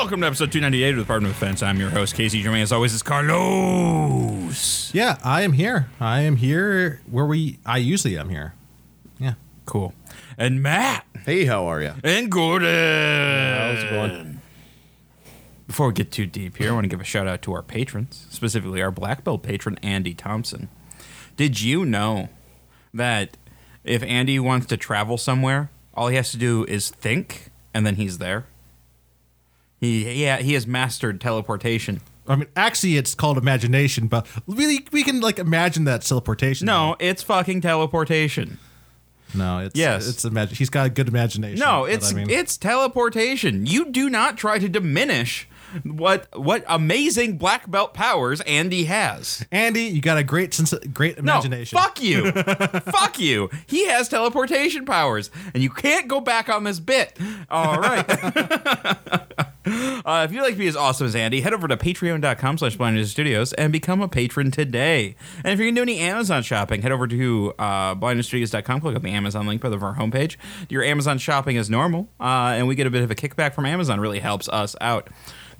Welcome to episode 298 of the Department of Defense. I'm your host, Casey Germain. As always, it's Carlos. Yeah, I am here. I am here where we. I usually am here. Yeah. Cool. And Matt. Hey, how are you? And Gordon. How's it going? Before we get too deep here, I want to give a shout out to our patrons, specifically our black belt patron, Andy Thompson. Did you know that if Andy wants to travel somewhere, all he has to do is think, and then he's there? He yeah he has mastered teleportation. I mean, actually, it's called imagination, but really, we can like imagine that teleportation. No, it's fucking teleportation. no, it's Yes. it's imagine. He's got a good imagination. No, it's I mean, it's teleportation. You do not try to diminish what what amazing black belt powers Andy has. Andy. You got a great sense, of, great imagination. No, fuck you. fuck you. He has teleportation powers, and you can't go back on this bit. All right. uh, if you'd like to be as awesome as Andy, head over to patreon.com slash studios and become a patron today. And if you're going to do any Amazon shopping, head over to uh, blindninjastudios.com, click on the Amazon link by the our homepage. Your Amazon shopping is normal, uh, and we get a bit of a kickback from Amazon. Really helps us out.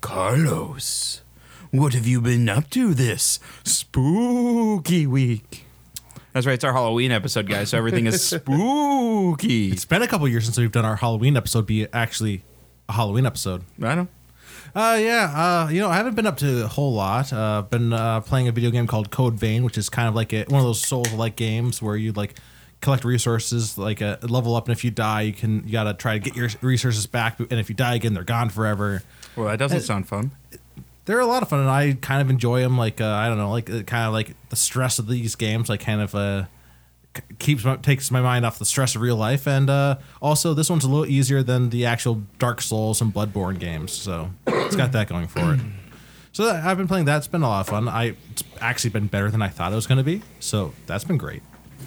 Carlos, what have you been up to this spooky week? That's right, it's our Halloween episode, guys. So everything is spooky. It's been a couple years since we've done our Halloween episode. Be actually a Halloween episode. I know. Uh, yeah. Uh, you know, I haven't been up to a whole lot. Uh, been uh, playing a video game called Code Vein, which is kind of like a, one of those Souls-like games where you like collect resources, like a level up, and if you die, you can you gotta try to get your resources back. And if you die again, they're gone forever. Well, that doesn't sound fun. They're a lot of fun, and I kind of enjoy them. Like uh, I don't know, like uh, kind of like the stress of these games, like kind of uh, keeps my, takes my mind off the stress of real life. And uh, also, this one's a little easier than the actual Dark Souls and Bloodborne games, so it's got that going for it. So that, I've been playing that. It's been a lot of fun. I it's actually been better than I thought it was going to be. So that's been great.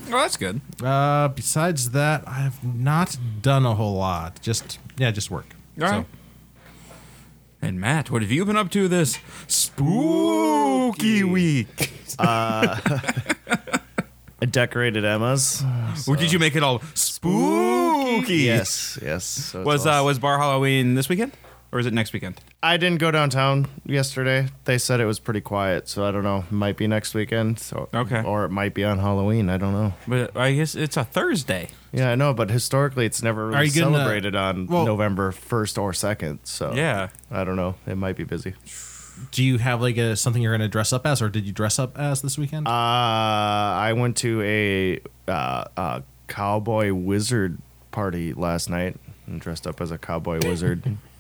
Oh, that's good. Uh, besides that, I have not done a whole lot. Just yeah, just work. All right. And Matt, what have you been up to this spooky week? I decorated Emma's. Or did you make it all spooky? Yes, yes. So Was uh, was Bar Halloween this weekend, or is it next weekend? I didn't go downtown yesterday. They said it was pretty quiet, so I don't know. Might be next weekend. So Okay. Or it might be on Halloween. I don't know. But I guess it's a Thursday. Yeah, I know, but historically, it's never really celebrated on well- November first or second. So Yeah. I don't know. It might be busy. Do you have like a something you're going to dress up as, or did you dress up as this weekend? Uh, I went to a uh, uh, cowboy wizard party last night and dressed up as a cowboy wizard.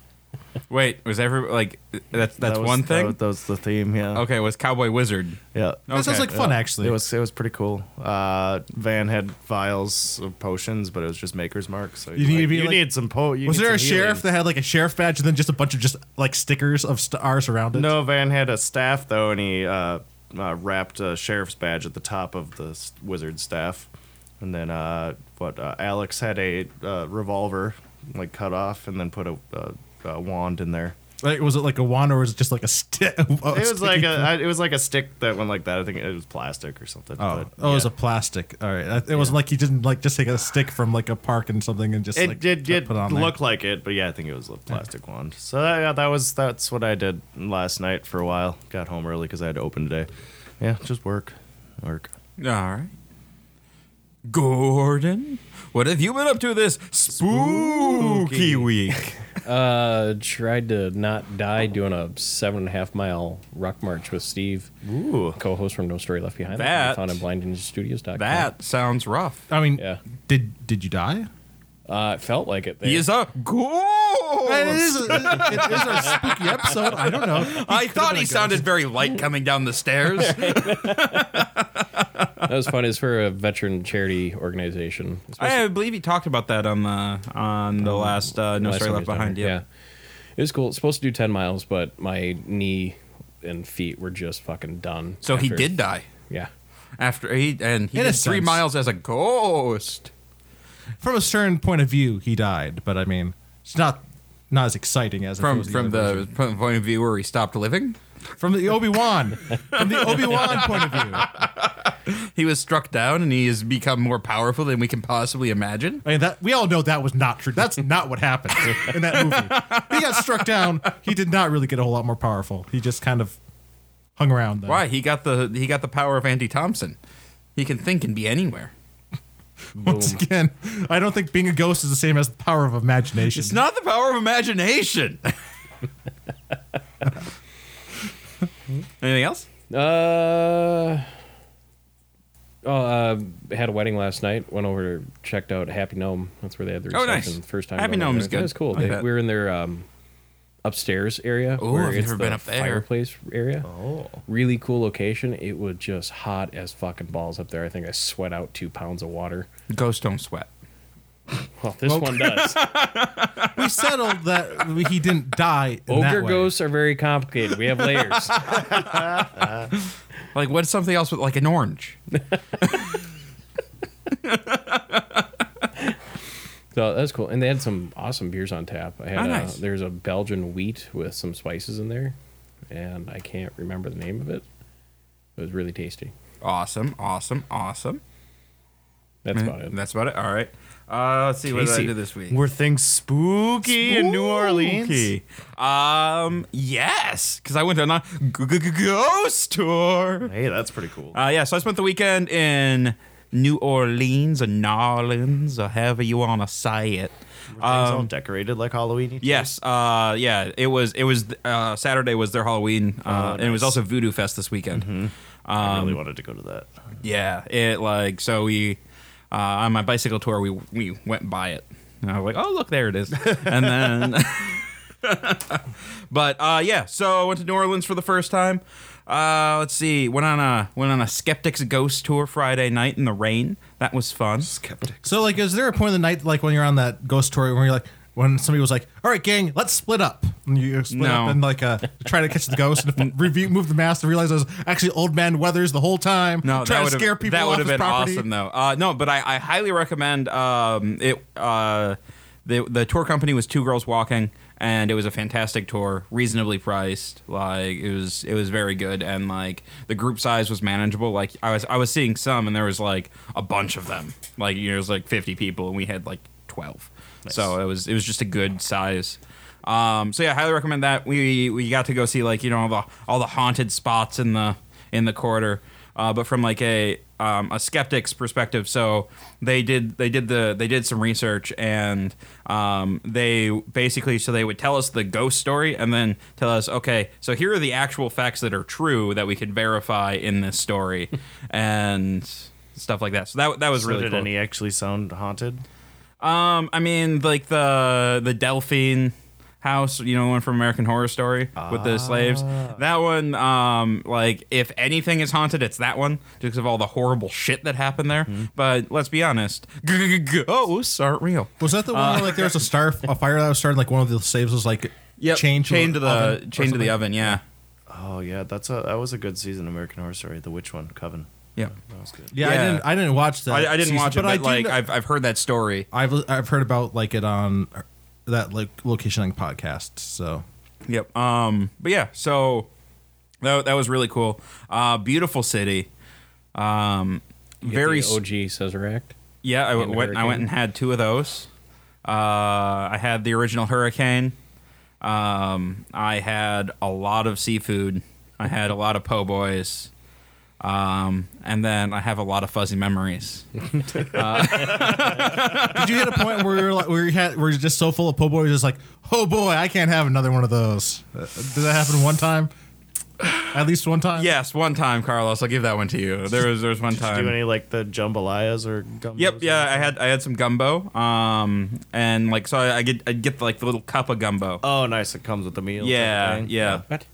Wait, was every like that's that's That was- one thing? was, that was the theme. Yeah. okay, it was Cowboy Wizard. Yeah. that sounds okay. like fun, Yeah. actually. It was it was pretty cool. Uh, Van had vials of potions, but it was just Maker's Mark. So You need to be you like- need some po. You was there a some sheriff that had like a sheriff badge and then just a bunch of just like stickers of stars around it? No, Van had a staff though, and he uh, uh, wrapped a sheriff's badge at the top of the wizard staff, and then uh, what? Uh, Alex had a uh, revolver like cut off, and then put a, a, a wand in there. Like, was it like a wand or was it just like a stick? It was like a I- it was like a stick that went like that. I think it was plastic or something. Oh, but, oh, it was a plastic. All right, it wasn't like he didn't like just take a stick from like a park and something and just It like did, did put it on there. look like it, but yeah, I think it was a plastic wand. So that, yeah, that was that's what I did last night for a while. Got home early because I had to open today. Yeah, just work, work. All right. Gordon, what have you been up to this spooky week? Uh, tried to not die doing a seven and a half mile ruck march with Steve, Ooh, co-host from No Story Left Behind. That- found at blindninjastudios.com. That sounds rough. I mean, Yeah. did did you die? Uh, it felt like it. He is a ghost. It is, it is a spooky episode. I don't know. I thought he sounded very light coming down the stairs. that was fun. It's for a veteran charity organization. It's supposed I believe he talked about that on the on the last uh, No last Story Left he was down Behind. here. Yeah. Yeah, it was cool. It's supposed to do ten miles, but my knee and feet were just fucking done. So he did die. Yeah, After he and he In a did three sense. miles as a ghost. From a certain point of view, he died, but I mean, it's not not as exciting as From from the from the point of view where he stopped living, from the Obi Wan from the Obi Wan point of view. he was struck down and he has become more powerful than we can possibly imagine. I mean, that we all know that was not true. That's not what happened in that movie. He got struck down. He did not really get a whole lot more powerful. He just kind of hung around. There. Why? He got the he got the power of Andy Thompson. He can think and be anywhere. Once again, I don't think being a ghost is the same as the power of imagination. It's not the power of imagination. Anything else? Uh, oh, uh, had a wedding last night. Went over, checked out Happy Gnome. That's where they had the Oh, reception. nice. First time. Happy going over Gnome there. is good. That was cool. Like They, that. we were in their um, upstairs area. Where I've it's never been up there. Fireplace area. Oh. Really cool location. It was just hot as fucking balls up there. I think I sweat out two pounds of water. Ghosts don't sweat. Well, this one does. we settled that he didn't die. In that Ogre way. ghosts are very complicated. We have layers. Like what's something else with like an orange? So that's cool, and they had some awesome beers on tap. I had Oh, a, nice. there's a Belgian wheat with some spices in there, and I can't remember the name of it. It was really tasty. Awesome, awesome, awesome. That's about it. That's about it. All right. Uh, let's see what did I Casey, do this week. Were things spooky, in New Orleans? Um, yes, because I went on a g- g- g- ghost tour. Hey, that's pretty cool. Uh, yeah, so I spent the weekend in New Orleans or Narlands or however you want to say it. Things all decorated like Halloween. Yes, uh, yeah, it was. It was uh, Saturday was their Halloween, uh, Oh, and it was also Voodoo Fest this weekend. I Um, really wanted to go to that. Yeah, it like so we uh, on my bicycle tour we we went by it. And I was like, oh look, there it is, and then. but uh, yeah, so I went to New Orleans for the first time. Uh, let's see, went on a went on a Skeptics Ghost tour Friday night in the rain. That was fun. Skeptic. So, like, is there a point in the night, like when you're on that ghost tour, where you're like, when somebody was like, "All right, gang, let's split up," and you split No. up and like uh, try to catch the ghost and review, move the mask to realize it was actually Old Man Weathers the whole time. No, trying that to would scare have people that would have been property. awesome though. Uh, no, but I, I highly recommend um, it. Uh, the the tour company was Two Girls Walking, and it was a fantastic tour, reasonably priced. Like it was it was very good, and like the group size was manageable. Like I was I was seeing some, and there was like a bunch of them. Like you know, it was like fifty people, and we had like twelve. So it was it was just a good size. Um, so yeah, highly recommend that. We we got to go see like you know all the all the haunted spots in the in the quarter, uh, but from like a um, a skeptic's perspective. So they did they did the they did some research and um, they basically so they would tell us the ghost story and then tell us okay so here are the actual facts that are true that we can verify in this story and stuff like that. So that that was So really did cool. any actually sound haunted? Um, I mean, like the the Delphine house, you know, one from American Horror Story with the slaves. That one, um, like if anything is haunted, it's that one because of all the horrible shit that happened there. But let's be honest, ghosts aren't real. Was that the one where like there was a star, a fire that was started Like one of the slaves was like Yep, chained to, chained to the oven or chained to the something? oven. Yeah, Oh yeah, that's a that was a good season of American Horror Story. The witch one, Coven. yeah. That was good. Yeah, I Yeah. didn't. I didn't watch that. I, I didn't season, watch it, but, I do like know- I've I've heard that story. I've I've heard about like it on that like location like podcast. So Yep. Um. But yeah. So that that was really cool. Uh, beautiful city. Um. You get Very the s- OG Sazerac. Yeah, I And went. I went Hurricane? and had two of those. Uh, I had the original Hurricane. Um, I had a lot of seafood. I had a lot of po' boys. Um, and then I have a lot of fuzzy memories. did you hit a point where you're like where you had where you're just so full of po' boys, just like, oh boy, I can't have another one of those. Uh, did that happen one time? At least one time. Yes, one time, Carlos. I'll give that one to you. There was there was one Did you time. do any like the jambalayas or gumbos? Yep, yeah, I had I had some gumbo. Um, and like so I, I get I get like the little cup of gumbo. Oh, nice! It comes with the meal. type of yeah, thing. yeah. What?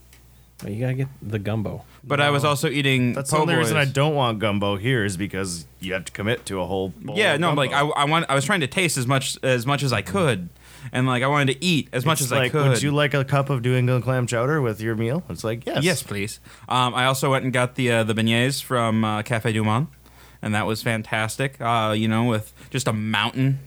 You gotta get the gumbo. But I was also eating. That's po' the only reason I boys. don't want gumbo here is because you have to commit to a whole. Bowl Yeah, of no, gumbo. like I, I want I was trying to taste as much as much as I could, and like I wanted to eat as much It's as I could. would you like a cup of New England clam chowder with your meal? It's like, yes. Yes, please. Um, I also went and got the uh, the beignets from uh, Cafe Du Monde, and that was fantastic. Uh, you know, with just a mountain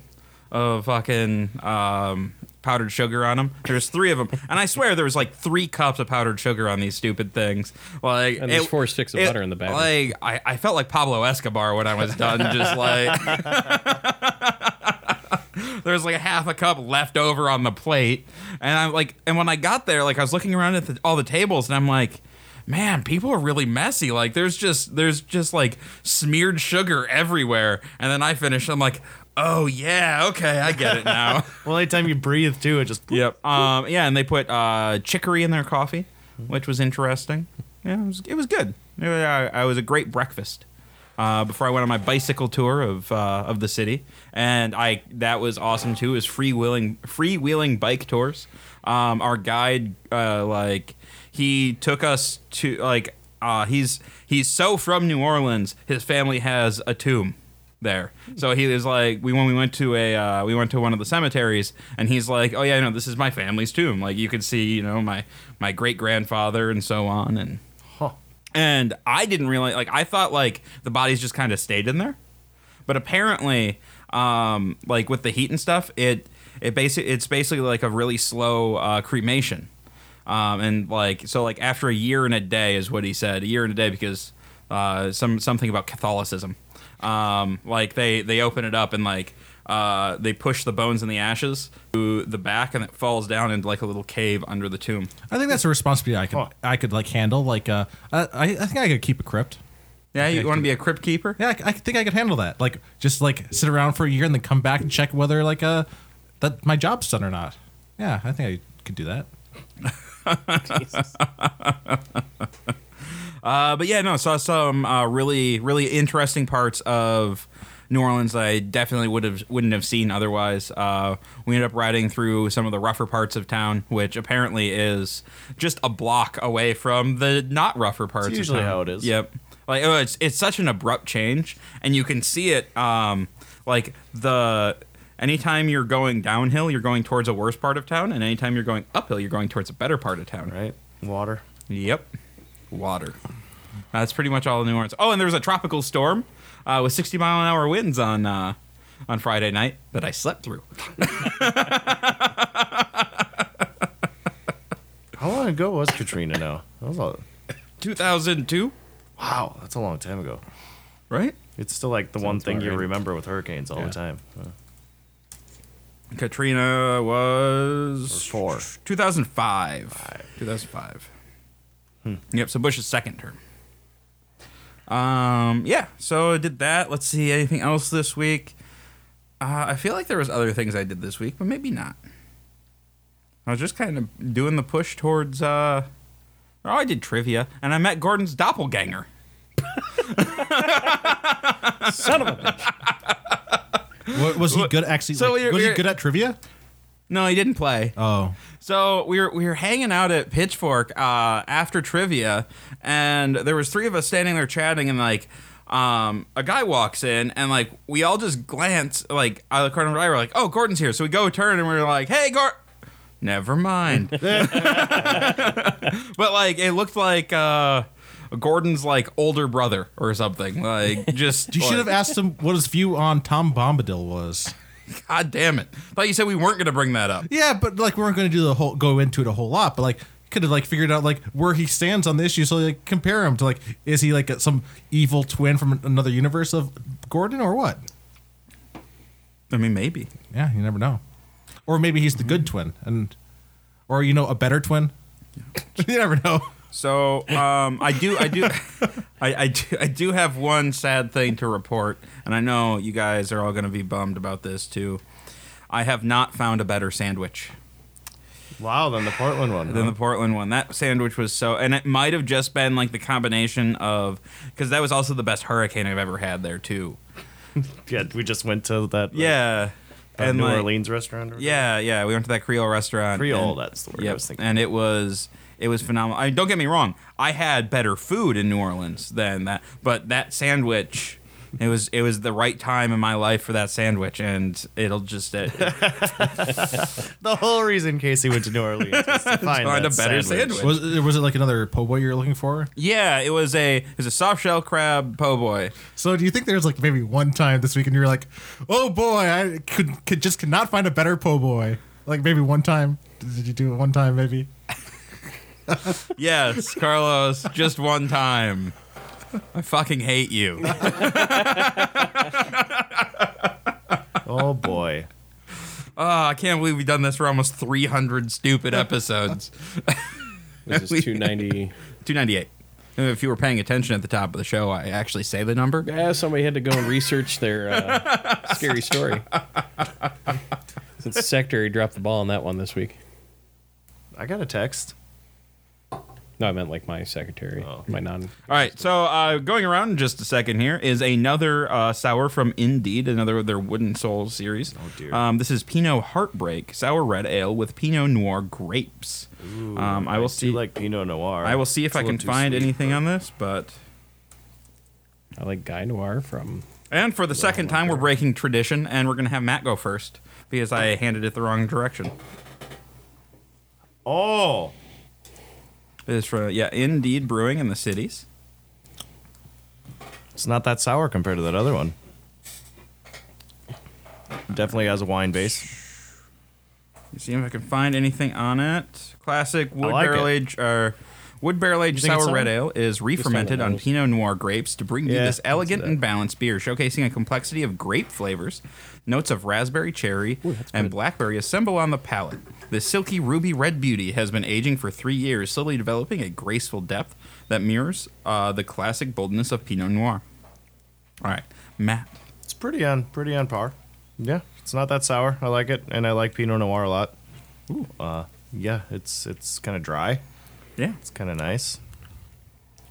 of fucking um, powdered sugar on them. There's three of them, and I swear there was like three cups of powdered sugar on these stupid things. Like, And there's four sticks of butter in the batter. Like, I, I felt like Pablo Escobar when I was done, just like. there was like a half a cup left over on the plate and i'm like and when i got there like i was looking around at the, all the tables and i'm like man people are really messy like there's just there's just like smeared sugar everywhere and then i finished i'm like oh yeah okay i get it now Well, anytime you breathe too, it just yep um yeah and they put uh chicory in their coffee which was interesting yeah it was, it was good it was, uh, it was a great breakfast uh, before I went on my bicycle tour of uh, of the city, and I that was awesome too. Is freewheeling freewheeling bike tours. Um, our guide uh, like he took us to like uh, he's he's so from New Orleans. His family has a tomb there. So he was like, we when we went to a uh, we went to one of the cemeteries, and he's like, oh yeah, no, this is my family's tomb. Like you could see, you know, my my great grandfather and so on, and Huh. and I didn't realize like I thought like the bodies just kind of stayed in there, but apparently, um, like with the heat and stuff, it it basically it's basically like a really slow uh, cremation, um, and like so like after a year and a day is what he said, a year and a day because uh, some something about Catholicism, um, like they they open it up and like. Uh, they push the bones and the ashes to the back, and it falls down into like a little cave under the tomb. I think that's a responsibility I could Huh. I could like handle. Like, uh, I I I think I could keep a crypt. Yeah, you want to be a crypt keeper? Yeah, I, I think I could handle that. Like, just like sit around for a year and then come back and check whether like uh that my job's done or not. Yeah, I think I could do that. Uh, but yeah, no, saw some uh, really, really interesting parts of New Orleans that I definitely would have wouldn't have seen otherwise. Uh, we ended up riding through some of the rougher parts of town, which apparently is just a block away from the not rougher parts. of usually town. how it is. Yep. Like oh, it's it's such an abrupt change, and you can see it. Um, like the anytime you're going downhill, you're going towards a worse part of town, and anytime you're going uphill, you're going towards a better part of town. Right? Water. Yep. Water. That's pretty much all of New Orleans. Oh, and there was a tropical storm uh, with 60 mile an hour winds on uh, on Friday night that I slept through. How long ago was Katrina now? That was a, 2002, wow, that's a long time ago. right? It's still like the one Sounds thing about you right. remember with hurricanes all Yeah. the time. Uh, Katrina was Or four. 2005. 2005. Yep. So Bush's second term. Um. Yeah. So I did that. Let's see. Anything else this week? Uh, I feel like there was other things I did this week, but maybe not. I was just kind of doing the push towards. Uh, oh, I did trivia, and I met Gordon's doppelganger. Son of a bitch. Wa- Was he good actually? so like, you're- was he you're- good at trivia? No, he didn't play. Oh, So we were we were hanging out at Pitchfork uh, after trivia, and there was three of us standing there chatting, and like um, a guy walks in, and like we all just glance, like I look and I were like, "Oh, Gordon's here!" So we go turn, and we're like, "Hey, Gordon." Never mind. but like it looked like uh, Gordon's like older brother or something. Like just you should have asked him what his view on Tom Bombadil was. God damn it! Thought you said we weren't going to bring that up. Yeah, but like we weren't going to do the whole go into it a whole lot, but like could have like figured out like where he stands on the issue, so like compare him to like is he like some evil twin from another universe of Gordon or what? I mean, maybe. Yeah, you never know. Or maybe he's the good twin, and or you know a better twin. you never know. So um, I do, I do, I, I do, I do have one sad thing to report, and I know you guys are all going to be bummed about this too. I have not found a better sandwich wow, than the Portland one. than huh? the Portland one. That sandwich was so, and it might have just been like the combination of, because that was also the best hurricane I've ever had there too. yeah, we just went to that. like, Yeah, that New like- Orleans restaurant. Or. Yeah, yeah, we went to that Creole restaurant. Creole. and- that's the word I was thinking. and it was it was phenomenal. I mean, don't get me wrong, I had better food in New Orleans than that, but that sandwich It was it was the right time in my life for that sandwich, and it'll just uh, The whole reason Casey went to New Orleans was to find, find that a better sandwich. Was it, was it like another po' boy you're looking for? yeah, it was a it was a soft shell crab po' boy. So do you think there's like maybe one time this week and you're like, oh boy, I could, could just could not find a better po' boy. Like maybe one time. Did you do it one time maybe? Yes, Carlos, just one time. I fucking hate you. Oh boy. Oh, I can't believe we've done this for almost 300 stupid episodes. This is 290. 298. If you were paying attention at the top of the show, I actually say the number. Yeah, somebody had to go and research their uh, scary story. Since the secretary dropped the ball on that one this week. I got a text. No, I meant like my secretary, Oh. my non. All right, so uh, going around in just a second here is another uh, sour from Indeed, another of their Wooden Souls series. Oh, dear. Um, this is Pinot Heartbreak sour red ale with Pinot Noir grapes. um, I will do see. like Pinot Noir. I will see if It's a I can find sweet, anything but- on this, but I like Guy Noir from. and for the second time we're breaking tradition, and we're gonna have Matt go first because I handed it the wrong direction. Oh, It is from yeah, Indeed Brewing in the cities. it's not that sour compared to that other one. Definitely has a wine base. You see if I can find anything on it. Classic wood like barrel it. aged or wood barrel aged sour red ale is re-fermented on. Pinot Noir grapes to bring you Yeah, this I can see elegant and balanced beer, showcasing a complexity of grape flavors. Notes of raspberry, cherry, and blackberry assemble on the palate. This silky ruby red beauty has been aging for three years, slowly developing a graceful depth that mirrors uh, the classic boldness of Pinot Noir. All right, Matt. It's pretty on pretty on par. Yeah, it's not that sour. I like it, and I like Pinot Noir a lot. Ooh, uh, yeah, it's it's kind of dry. Yeah, It's kind of nice.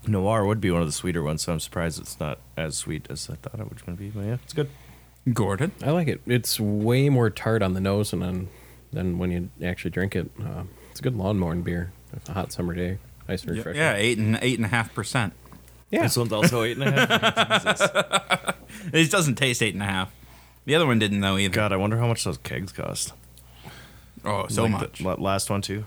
Noir would be one of the sweeter ones, so I'm surprised it's not as sweet as I thought it was going to be. But yeah, it's good. Gordon. I like it. It's way more tart on the nose and on than when you actually drink it. Uh, it's a good lawn mowing beer. It's a hot summer day. Nice and Yeah, refreshing. yeah, eight and eight and a half percent. Yeah. This one's also eight and a half. Jesus. It doesn't taste eight and a half. The other one didn't though either. God, I wonder how much those kegs cost. Oh, so Like much. The last one too.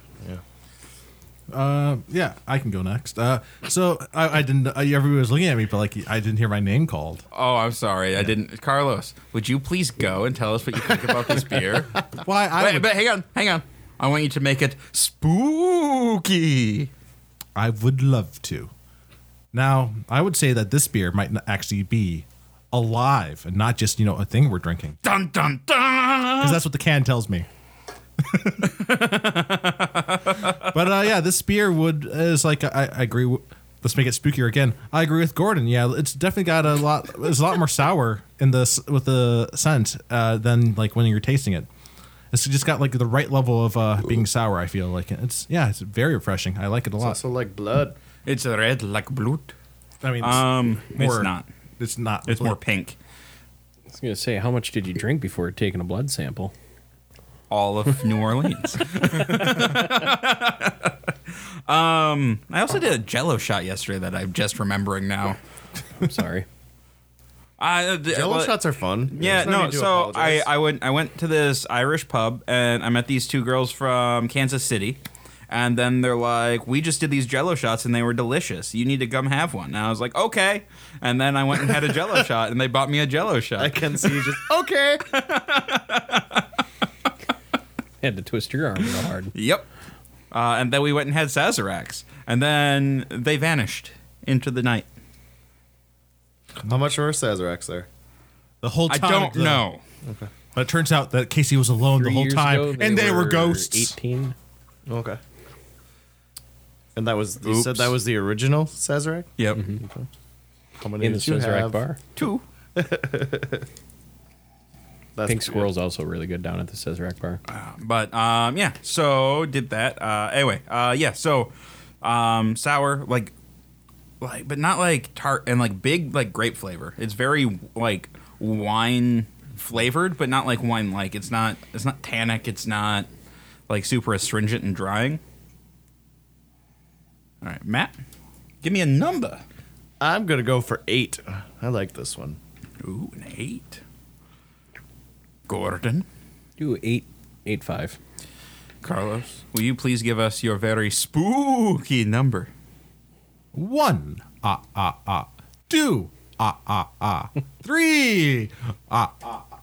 Uh, yeah, I can go next. Uh, so I, I didn't. Uh, everybody was looking at me, but like I didn't hear my name called. Oh, I'm sorry. I didn't. Carlos, would you please go and tell us what you think about this beer? Why? I Wait, would, but hang on, hang on. I want you to make it spooky. I would love to. Now, I would say that this beer might actually be alive and not just you know a thing we're drinking Dun dun dun. because that's what the can tells me. but uh, yeah, this beer would is like I, I agree. w- Let's make it spookier again. I agree with Gordon. Yeah, it's definitely got a lot. It's a lot more sour in this with the scent uh, than like when you're tasting it. It's just got like the right level of uh, being sour. I feel like it's yeah, it's very refreshing. I like it a It's lot. also like blood. It's red like blood. I mean, it's, Um, more- it's not. It's not. It's more pink. I was gonna say, how much did you drink before taking a blood sample? All of New Orleans. um, I also did a Jello shot yesterday that I'm just remembering now. I'm sorry. I, uh, Jello well- shots are fun. Yeah, There's no. need to So I, apologize. I went I went to this Irish pub and I met these two girls from Kansas City, and then they're like, "We just did these Jello shots and they were delicious. You need to come have one." And I was like, "Okay." And then I went and had a Jello shot, and they bought me a Jello shot. I can see you just okay. Had to twist your arm real hard. Yep. Uh, and then we went and had Sazeracs, and then they vanished into the night. How much were Sazeracs there? the whole time. I time. don't know. Okay. But it turns out that Casey was alone Three the whole years time, ago, and they were ghosts. Eighteen. Okay. And that was you said that was the original Sazerac. Yep. How many In the did you Sazerac have? bar. Two. That's Pink pretty Squirrel's also really good down at the Sazerac bar. But um, yeah, so did that. Uh, anyway, uh, yeah, so um, sour like like, but not like tart and like big like grape flavor. It's very like wine flavored, but not like wine like. It's not it's not tannic. It's not like super astringent and drying. All right, Matt, give me a number. I'm gonna go for eight. I like this one. Ooh, an eight. Gordon. Do eight, eight five. Carlos, will you please give us your very spooky number? One. Ah, ah, ah. Two. Ah, ah, ah. Three. Ah, ah, ah.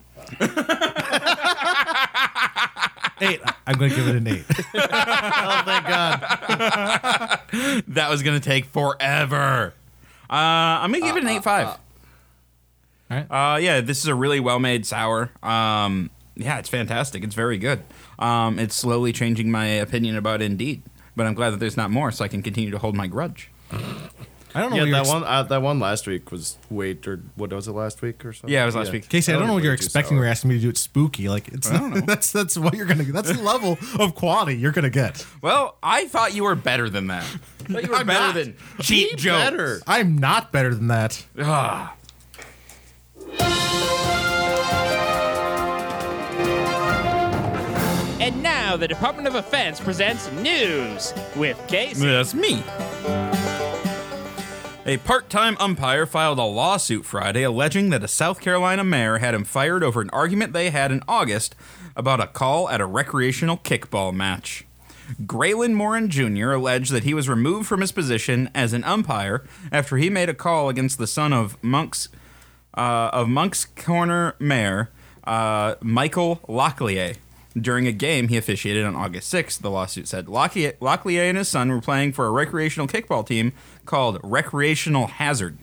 eight. I'm going to give it an eight. Oh, thank God. That was gonna take forever. Uh, I'm gonna give it an eight five. All right. Uh, yeah, this is a really well made sour. Um, yeah, it's fantastic. It's very good. Um, it's slowly changing my opinion about Indeed, but I'm glad that there's not more, so I can continue to hold my grudge. I don't know Yeah, what that ex- one. Uh, that one last week was wait or what was it last week or something? Yeah, it was last week. Casey, I That don't know what you're expecting. sour. You're asking me to do it spooky. Like it's that's that's what you're gonna. That's the level of quality you're gonna get. Well, I thought you were better than that. I thought you were I'm better not. than cheap Be jokes. better. I'm not better than that. Ah. And now the Department of Defense presents news with Casey. That's me. A part time umpire filed a lawsuit Friday alleging that a South Carolina mayor had him fired over an argument they had in August about a call at a recreational kickball match. Graylin Morin Jr. alleged that he was removed from his position as an umpire after he made a call against the son of Monk's uh, of Moncks Corner Mayor uh, Michael Lockliear during a game he officiated on August 6th. The lawsuit said Lockliear, and his son were playing for a recreational kickball team called Recreational Hazard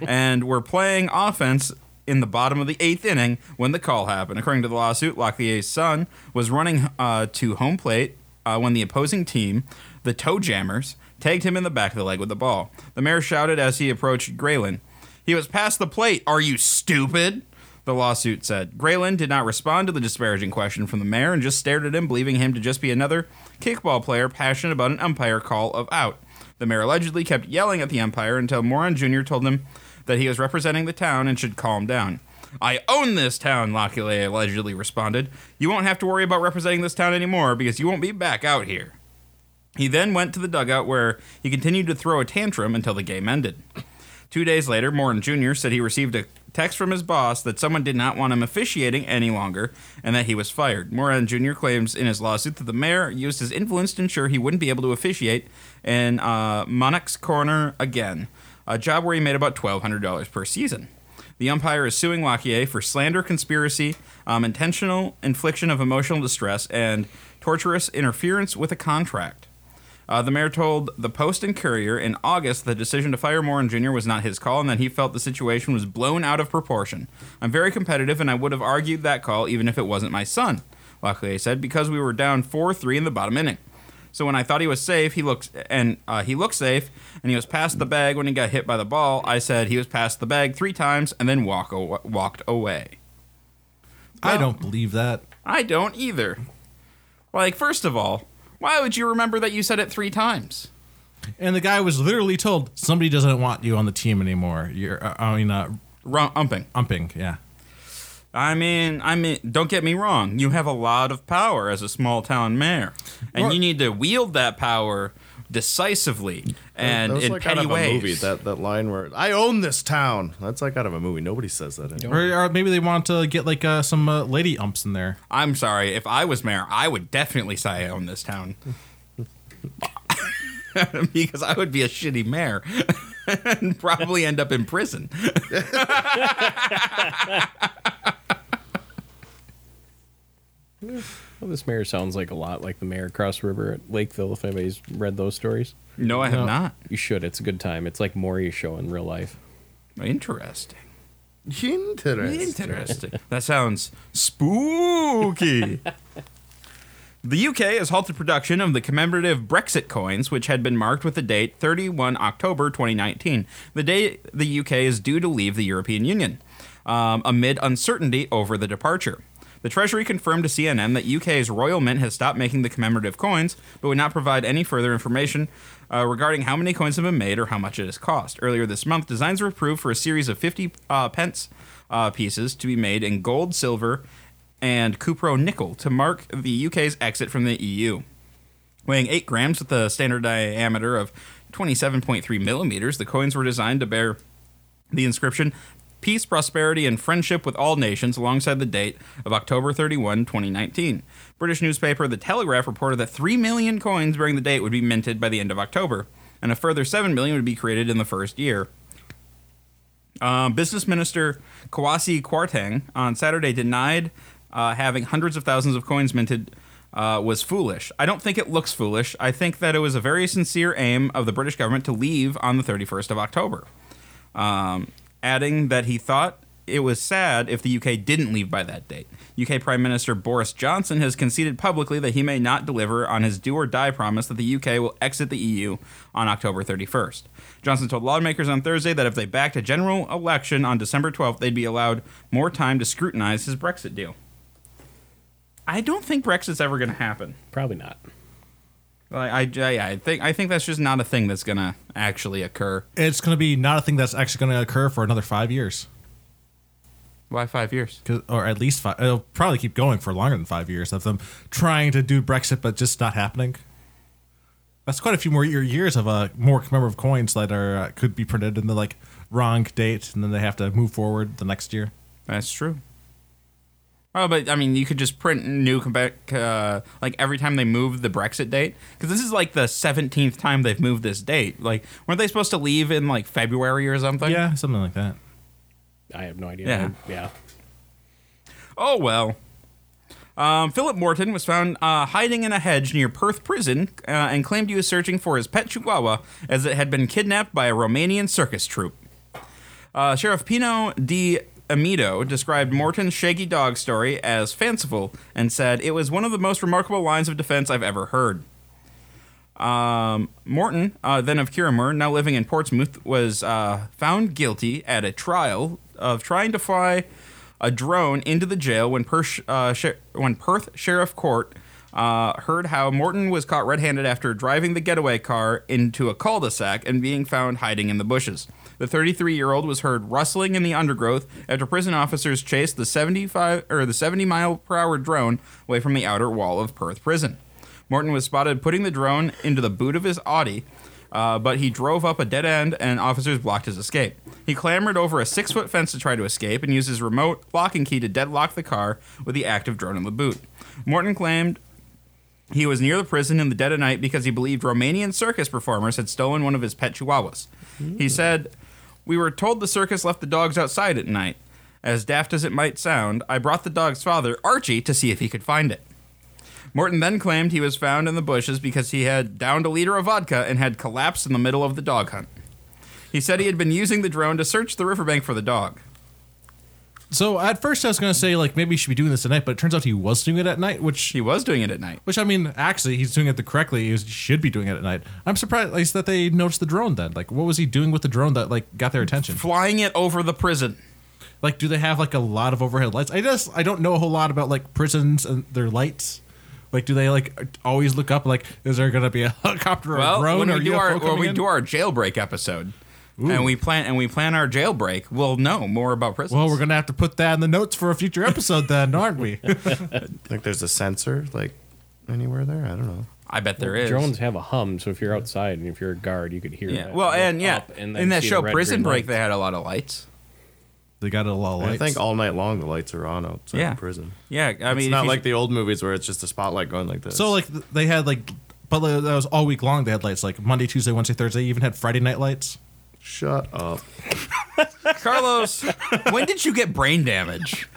and were playing offense in the bottom of the eighth inning when the call happened. According to the lawsuit, Lockliear's son was running uh, to home plate uh, when the opposing team, the Toe Jammers, tagged him in the back of the leg with the ball. The mayor shouted as he approached Graylin. He was past the plate. Are you stupid? The lawsuit said. Graylin did not respond to the disparaging question from the mayor and just stared at him, believing him to just be another kickball player passionate about an umpire call of out. The mayor allegedly kept yelling at the umpire until Morin Jr. told him that he was representing the town and should calm down. I own this town, Lockliear allegedly responded. You won't have to worry about representing this town anymore because you won't be back out here. He then went to the dugout where he continued to throw a tantrum until the game ended. Two days later, Morin Jr. said he received a text from his boss that someone did not want him officiating any longer and that he was fired. Morin Jr. claims in his lawsuit that the mayor used his influence to ensure he wouldn't be able to officiate in uh, Monarch's Corner again, a job where he made about $1,200 per season. The umpire is suing Lockyer for slander, conspiracy, um, intentional infliction of emotional distress, and torturous interference with a contract. Uh, the mayor told the Post and Courier in August the decision to fire Morin Jr. was not his call and that he felt the situation was blown out of proportion. I'm very competitive and I would have argued that call even if it wasn't my son, Lockliear said, because we were down 4 3 in the bottom inning. So when I thought he was safe, he looked and uh, he looked safe, and he was past the bag when he got hit by the ball. I said he was past the bag three times and then walk walked away. I don't believe that. I don't either. Like, first of all, why would you remember that you said it three times? And the guy was literally told somebody doesn't want you on the team anymore. You're, uh, I mean, uh, Rum- umping. umping. Yeah. I mean, I mean, don't get me wrong. You have a lot of power as a small town mayor, and Or- you need to wield that power decisively and that was in like petty out of ways. a movie. That that line where I own this town. That's like out of a movie. Nobody says that. Anymore. Or, or maybe they want to get like uh, some uh, lady umps in there. I'm sorry. If I was mayor, I would definitely say I own this town. because I would be a shitty mayor and probably end up in prison. Well, this mayor sounds like a lot like the mayor across the river at Lakeville. If anybody's read those stories, No, I have No. not. you should. It's a good time. It's like Maury's show in real life. Interesting. Interesting. Interesting. that sounds spooky. the UK has halted production of the commemorative Brexit coins, which had been marked with the date 31 October 2019, the day the UK is due to leave the European Union, um, amid uncertainty over the departure. The Treasury confirmed to CNN that UK's Royal Mint has stopped making the commemorative coins, but would not provide any further information uh, regarding how many coins have been made or how much it has cost. Earlier this month, designs were approved for a series of 50 uh, pence uh, pieces to be made in gold, silver, and cupro nickel to mark the UK's exit from the EU. Weighing 8 grams with a standard diameter of 27.3 millimeters, the coins were designed to bear the inscription peace, prosperity, and friendship with all nations alongside the date of October 31, 2019. British newspaper The Telegraph reported that 3 million coins bearing the date would be minted by the end of October, and a further 7 million would be created in the first year. Uh, Business Minister Kwasi Kwarteng on Saturday denied uh, having hundreds of thousands of coins minted uh, was foolish. I don't think it looks foolish. I think that it was a very sincere aim of the British government to leave on the 31st of October. Um, adding that he thought it was sad if the UK didn't leave by that date. UK Prime Minister Boris Johnson has conceded publicly that he may not deliver on his do or die promise that the UK will exit the EU on October 31st. Johnson told lawmakers on Thursday that if they backed a general election on December 12th, they'd be allowed more time to scrutinize his Brexit deal. I don't think Brexit's ever going to happen. Probably not. Like, I, I, I think I think that's just not a thing that's going to actually occur. It's going to be not a thing that's actually going to occur for another five years, Why five years? or at least five. It'll probably keep going for longer than five years of them trying to do Brexit, but just not happening. That's quite a few more years of uh, more commemorative coins that are uh, could be printed in the like wrong date, and then they have to move forward the next year. That's true. Oh, but I mean, you could just print new compa- uh, like every time they move the Brexit date because this is like the seventeenth time they've moved this date. Like, weren't they supposed to leave in like February or something? Yeah, something like that. I have no idea. Yeah. yeah. Oh well. Um, Philip Morton was found uh, hiding in a hedge near Perth prison uh, and claimed he was searching for his pet chihuahua as it had been kidnapped by a Romanian circus troupe. Uh, Sheriff Pino Di Emidio described Morton's shaggy dog story as fanciful and said it was one of the most remarkable lines of defense I've ever heard. Um, Morton, uh, then of Kirriemuir, now living in Portsmouth, was uh, found guilty at a trial of trying to fly a drone into the jail when, Perth, uh, when Perth Sheriff Court uh, heard how Morton was caught red-handed after driving the getaway car into a cul-de-sac and being found hiding in the bushes. The 33-year-old was heard rustling in the undergrowth after prison officers chased the 75 or the 70 mile per hour drone away from the outer wall of Perth prison. Morton was spotted putting the drone into the boot of his Audi, uh, but he drove up a dead end and officers blocked his escape. He clambered over a six foot fence to try to escape and used his remote locking key to deadlock the car with the active drone in the boot. Morton claimed he was near the prison in the dead of night because he believed Romanian circus performers had stolen one of his pet chihuahuas. He said, We were told the circus left the dogs outside at night. As daft as it might sound, I brought the dog's father, Archie, to see if he could find it. Morton then claimed he was found in the bushes because he had downed a liter of vodka and had collapsed in the middle of the dog hunt. He said he had been using the drone to search the riverbank for the dog. So at first I was going to say like maybe he should be doing this at night, but it turns out he was doing it at night, which He was doing it at night. which I mean actually he's doing it the correctly. He should be doing it at night. I'm surprised at least that they noticed the drone then. Like what was he doing with the drone that like got their attention? Flying it over the prison. Like do they have like a lot of overhead lights? I just I don't know a whole lot about like prisons and their lights. Like do they like always look up like is there going to be a helicopter or a Well, drone when or we do UFO our when coming we in? do our jailbreak episode, and we plan and we plan our jailbreak, we'll know more about prisons. Well, we're going to have to put that in the notes for a future episode then, aren't we? Think there's a sensor like anywhere there? I don't know. I bet there is. Drones have a hum, so if you're outside and if you're a guard, you could hear Yeah. that. Well, and yeah, and in that show Prison Break, lights. they had a lot of lights. they got a lot of I think all night long the lights are on outside Yeah. the prison. Yeah, I mean, it's not like the old movies where it's just a spotlight going like this. So like they had like, but like, that was all week long. They had lights like Monday, Tuesday, Wednesday, Thursday. Even had Friday night lights. Shut up. Carlos, when did you get brain damage?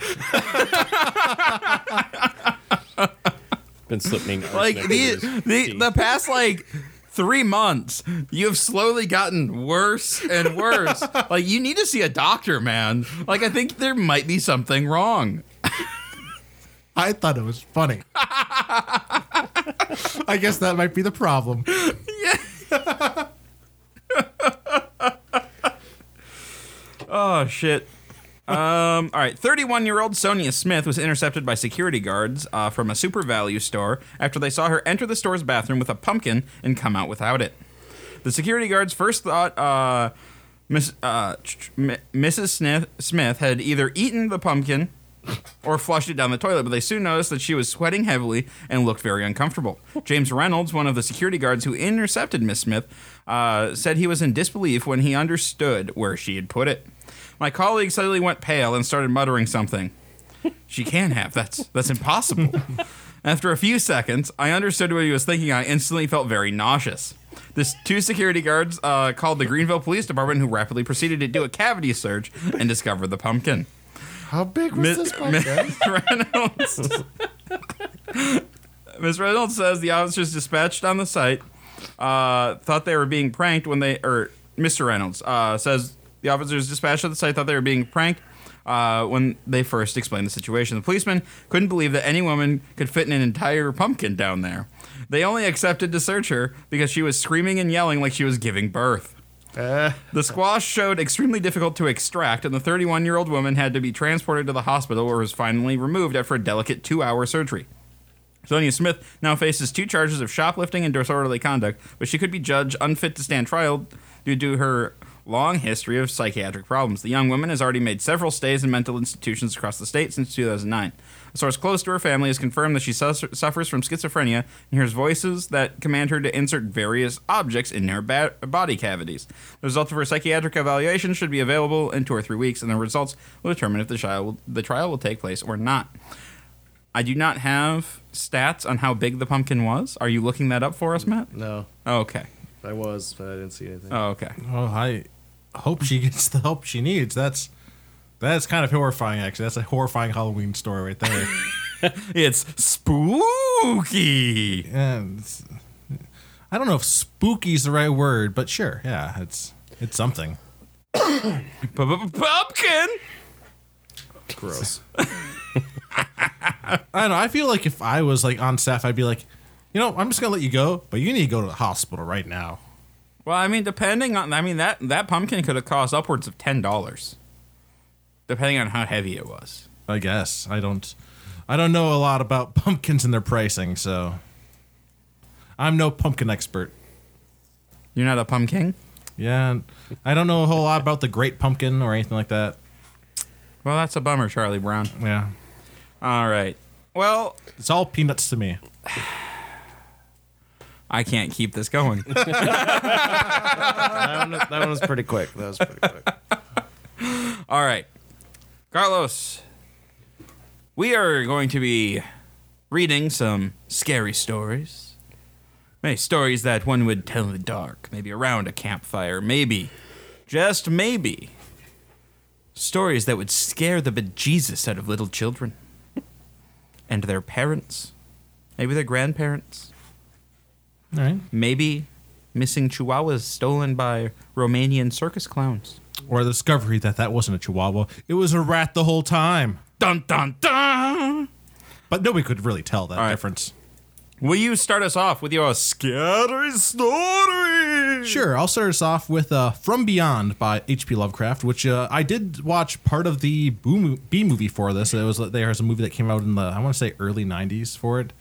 been slipping Like arsenic the, the the past like three months, you have slowly gotten worse and worse. like you need to see a doctor, man. Like I think there might be something wrong. I thought it was funny. I guess that might be the problem. Oh shit. Um, all right, 31-year-old Sonia Smith was intercepted by security guards uh, from a Super Value store after they saw her enter the store's bathroom with a pumpkin and come out without it. The security guards first thought uh, Miss, uh, Mrs. Smith, Smith had either eaten the pumpkin or flushed it down the toilet, but they soon noticed that she was sweating heavily and looked very uncomfortable. James Reynolds, one of the security guards who intercepted Miss Smith, uh, said he was in disbelief when he understood where she had put it. My colleague suddenly went pale and started muttering something. She can't have. That's that's impossible. After a few seconds, I understood what he was thinking. I instantly felt very nauseous. This two security guards uh, called the Greenville Police Department, who rapidly proceeded to do a cavity search and discover the pumpkin. How big was this pumpkin? Reynolds. Miss Reynolds says the officers dispatched on the site uh, thought they were being pranked when they, or Mr. Reynolds uh, says the officers dispatched on the site thought they were being pranked uh, when they first explained the situation. The policeman couldn't believe that any woman could fit in an entire pumpkin down there. They only accepted to search her because she was screaming and yelling like she was giving birth. Eh, The squash showed extremely difficult to extract, and the 31 year old woman had to be transported to the hospital where it was finally removed after a delicate two hour surgery. Sonia Smith now faces two charges of shoplifting and disorderly conduct, but she could be judged unfit to stand trial due to her long history of psychiatric problems. The young woman has already made several stays in mental institutions across the state since 2009. A source close to her family has confirmed that she sus- suffers from schizophrenia and hears voices that command her to insert various objects in her ba- body cavities. The results of her psychiatric evaluation should be available in two or three weeks, and the results will determine if the trial will, the trial will take place or not. I do not have stats on how big the pumpkin was. Are you looking that up for us, Matt? no, okay. I was, but I didn't see anything. Oh, okay. Oh, I hope she gets the help she needs. That's that's kind of horrifying. Actually, that's a horrifying Halloween story right there. It's spooky. and it's- I don't know if spooky is the right word, but sure, yeah, it's it's something. Pumpkin. Gross. I don't know. I feel like if I was like on staff, I'd be like, you know, I'm just gonna let you go, but you need to go to the hospital right now. Well, I mean, depending on, I mean that that pumpkin could have cost upwards of ten dollars, depending on how heavy it was. I guess I don't. I don't know a lot about pumpkins and their pricing, so I'm no pumpkin expert. You're not a pumpkin. Yeah, I don't know a whole lot about the Great Pumpkin or anything like that. Well, that's a bummer, Charlie Brown. Yeah, All right. Well, it's all peanuts to me. I can't keep this going. that, one, that one was pretty quick. That was pretty quick. All right, Carlos. We are going to be reading some scary stories. Maybe stories that one would tell in the dark, maybe around a campfire, maybe, just maybe, stories that would scare the bejesus out of little children and their parents, maybe their grandparents, All right, maybe missing chihuahuas stolen by Romanian circus clowns. or the discovery that that wasn't a Chihuahua; it was a rat the whole time. Dun dun dun! But nobody could really tell that right. difference. Will you start us off with your scary story? Sure, I'll start us off with uh, From Beyond by H.P. Lovecraft, which uh, I did watch part of the B movie for this. It was there's a movie that came out in the I want to say early '90s for it,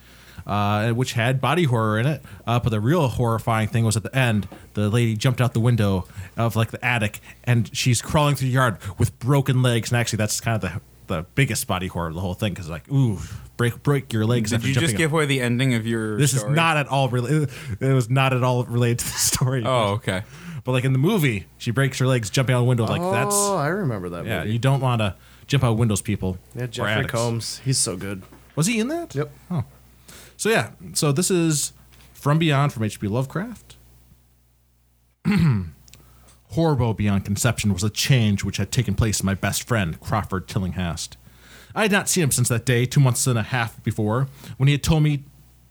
uh, which had body horror in it. Uh, but the real horrifying thing was at the end, the lady jumped out the window of like the attic, and she's crawling through the yard with broken legs. And actually, that's kind of the the biggest body horror of the whole thing because like ooh, break break your legs. Did after you just jumping give away the ending of your this story? is not at all related. It was not at all related to the story. Oh, okay. But like in the movie, she breaks her legs jumping out a window. Like oh, that's oh I remember that yeah. movie. You don't want to jump out windows, people. Yeah, or Jeffrey addicts. Combs. He's so good. Was he in that? Yep. Oh, so yeah. So this is from Beyond from H.P. Lovecraft. Horrible beyond conception was a change which had taken place in my best friend, Crawford Tillinghast. I had not seen him since that day, two months and a half before, when he had told me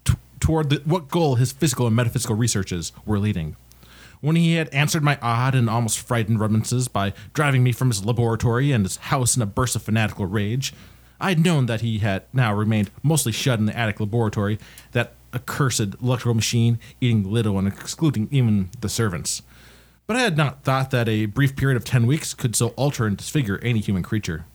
t- toward the, what goal his physical and metaphysical researches were leading. When he had answered my odd and almost frightened remonstrances by driving me from his laboratory and his house in a burst of fanatical rage, I had known that he had now remained mostly shut in the attic laboratory, that accursed electrical machine, eating little and excluding even the servants. But I had not thought that a brief period of ten weeks could so alter and disfigure any human creature.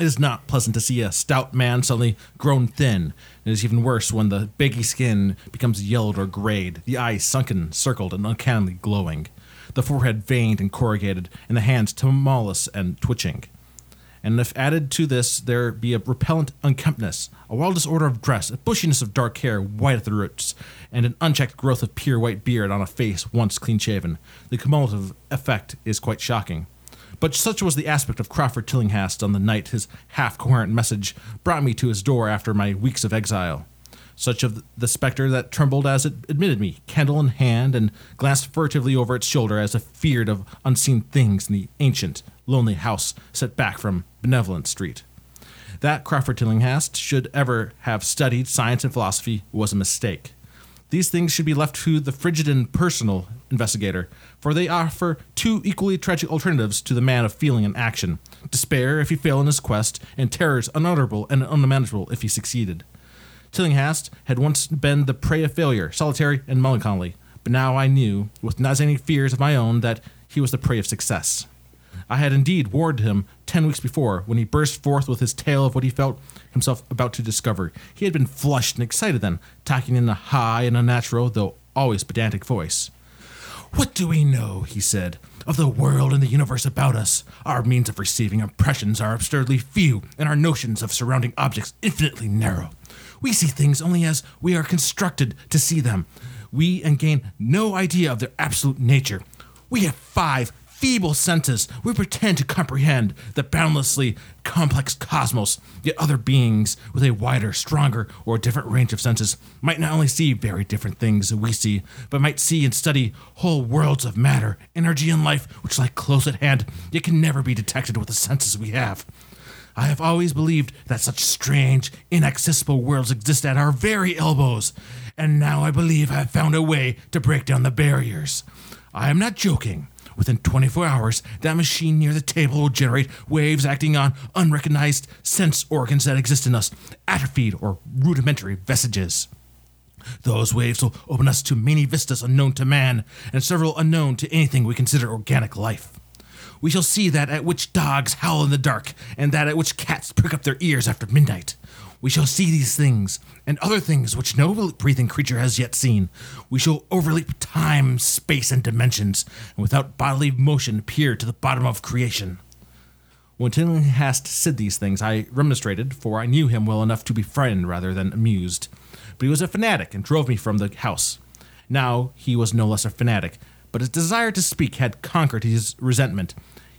It is not pleasant to see a stout man suddenly grown thin. It is even worse when the baggy skin becomes yellowed or grayed, the eyes sunken, circled, and uncannily glowing, the forehead veined and corrugated, and the hands tremulous and twitching. And if added to this there be a repellent unkemptness, a wild disorder of dress, a bushiness of dark hair white at the roots, and an unchecked growth of pure white beard on a face once clean shaven, the cumulative effect is quite shocking. But such was the aspect of Crawford Tillinghast on the night his half coherent message brought me to his door after my weeks of exile. Such of the spectre that trembled as it admitted me, candle in hand, and glanced furtively over its shoulder as if feared of unseen things in the ancient, lonely house set back from Benevolent Street. That Crawford Tillinghast should ever have studied science and philosophy was a mistake. These things should be left to the frigid and personal investigator, for they offer two equally tragic alternatives to the man of feeling and action despair if he fail in his quest, and terrors unutterable and unmanageable if he succeeded. Tillinghast had once been the prey of failure, solitary and melancholy, but now I knew, with not any fears of my own, that he was the prey of success. I had indeed warned him ten weeks before when he burst forth with his tale of what he felt himself about to discover. He had been flushed and excited then, talking in a high and unnatural, though always pedantic voice. What do we know, he said, of the world and the universe about us? Our means of receiving impressions are absurdly few, and our notions of surrounding objects infinitely narrow. We see things only as we are constructed to see them. We and gain no idea of their absolute nature. We have five feeble senses. We pretend to comprehend the boundlessly complex cosmos, yet other beings with a wider, stronger, or different range of senses might not only see very different things that we see, but might see and study whole worlds of matter, energy, and life which lie close at hand, yet can never be detected with the senses we have. I have always believed that such strange, inaccessible worlds exist at our very elbows, and now I believe I have found a way to break down the barriers. I am not joking. Within 24 hours, that machine near the table will generate waves acting on unrecognized sense organs that exist in us, atrophied or rudimentary vestiges. Those waves will open us to many vistas unknown to man, and several unknown to anything we consider organic life. We shall see that at which dogs howl in the dark, and that at which cats prick up their ears after midnight. We shall see these things, and other things which no breathing creature has yet seen. We shall overleap time, space, and dimensions, and without bodily motion peer to the bottom of creation. When Tillinghast said these things, I remonstrated, for I knew him well enough to be frightened rather than amused. But he was a fanatic and drove me from the house. Now he was no less a fanatic, but his desire to speak had conquered his resentment.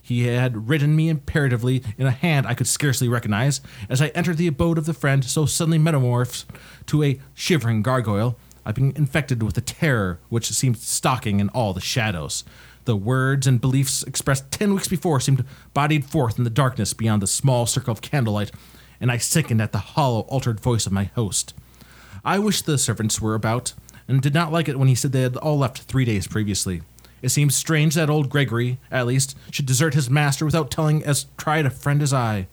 He had written me imperatively in a hand I could scarcely recognize as I entered the abode of the friend so suddenly metamorphosed to a shivering gargoyle. I'd been infected with a terror which seemed stalking in all the shadows. The words and beliefs expressed ten weeks before seemed bodied forth in the darkness beyond the small circle of candlelight, and I sickened at the hollow, altered voice of my host. I wished the servants were about, and did not like it when he said they had all left three days previously. It seems strange that old Gregory, at least, should desert his master without telling as tried a friend as I.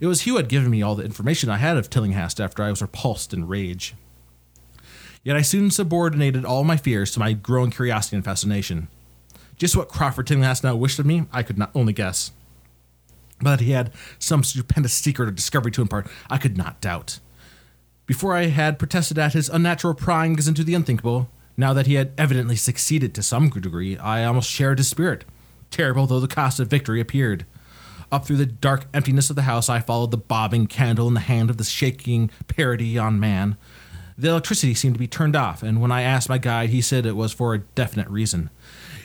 It was Hugh had given me all the information I had of Tillinghast after I was repulsed in rage. Yet I soon subordinated all my fears to my growing curiosity and fascination. Just what Crawford Tillinghast now wished of me, I could not only guess. But he had some stupendous secret or discovery to impart, I could not doubt. Before I had protested at his unnatural pryings into the unthinkable, now that he had evidently succeeded to some degree, I almost shared his spirit, terrible though the cost of victory appeared. Up through the dark emptiness of the house, I followed the bobbing candle in the hand of the shaking parody on man. The electricity seemed to be turned off, and when I asked my guide, he said it was for a definite reason.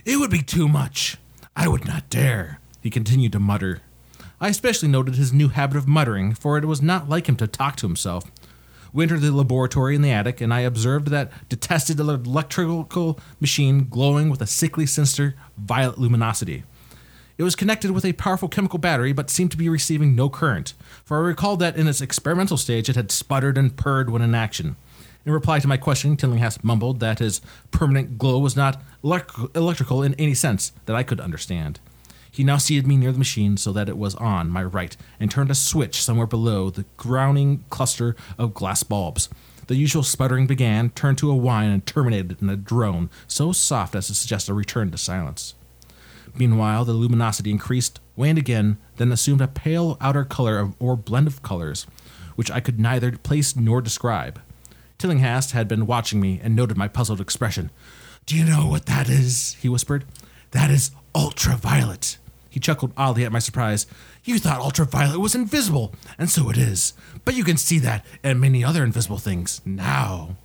It would be too much. I would not dare, he continued to mutter. I especially noted his new habit of muttering, for it was not like him to talk to himself. We entered the laboratory in the attic, and I observed that detested electrical machine glowing with a sickly, sinister, violet luminosity. It was connected with a powerful chemical battery, but seemed to be receiving no current, for I recalled that in its experimental stage it had sputtered and purred when in action. In reply to my question, Tillinghast mumbled that his permanent glow was not elect- electrical in any sense that I could understand. He now seated me near the machine so that it was on my right and turned a switch somewhere below the grounding cluster of glass bulbs. The usual sputtering began, turned to a whine, and terminated in a drone so soft as to suggest a return to silence. Meanwhile, the luminosity increased, waned again, then assumed a pale outer color of, or blend of colors, which I could neither place nor describe. Tillinghast had been watching me and noted my puzzled expression. Do you know what that is? he whispered. That is ultraviolet. He chuckled oddly at my surprise. You thought ultraviolet was invisible, and so it is. But you can see that and many other invisible things now.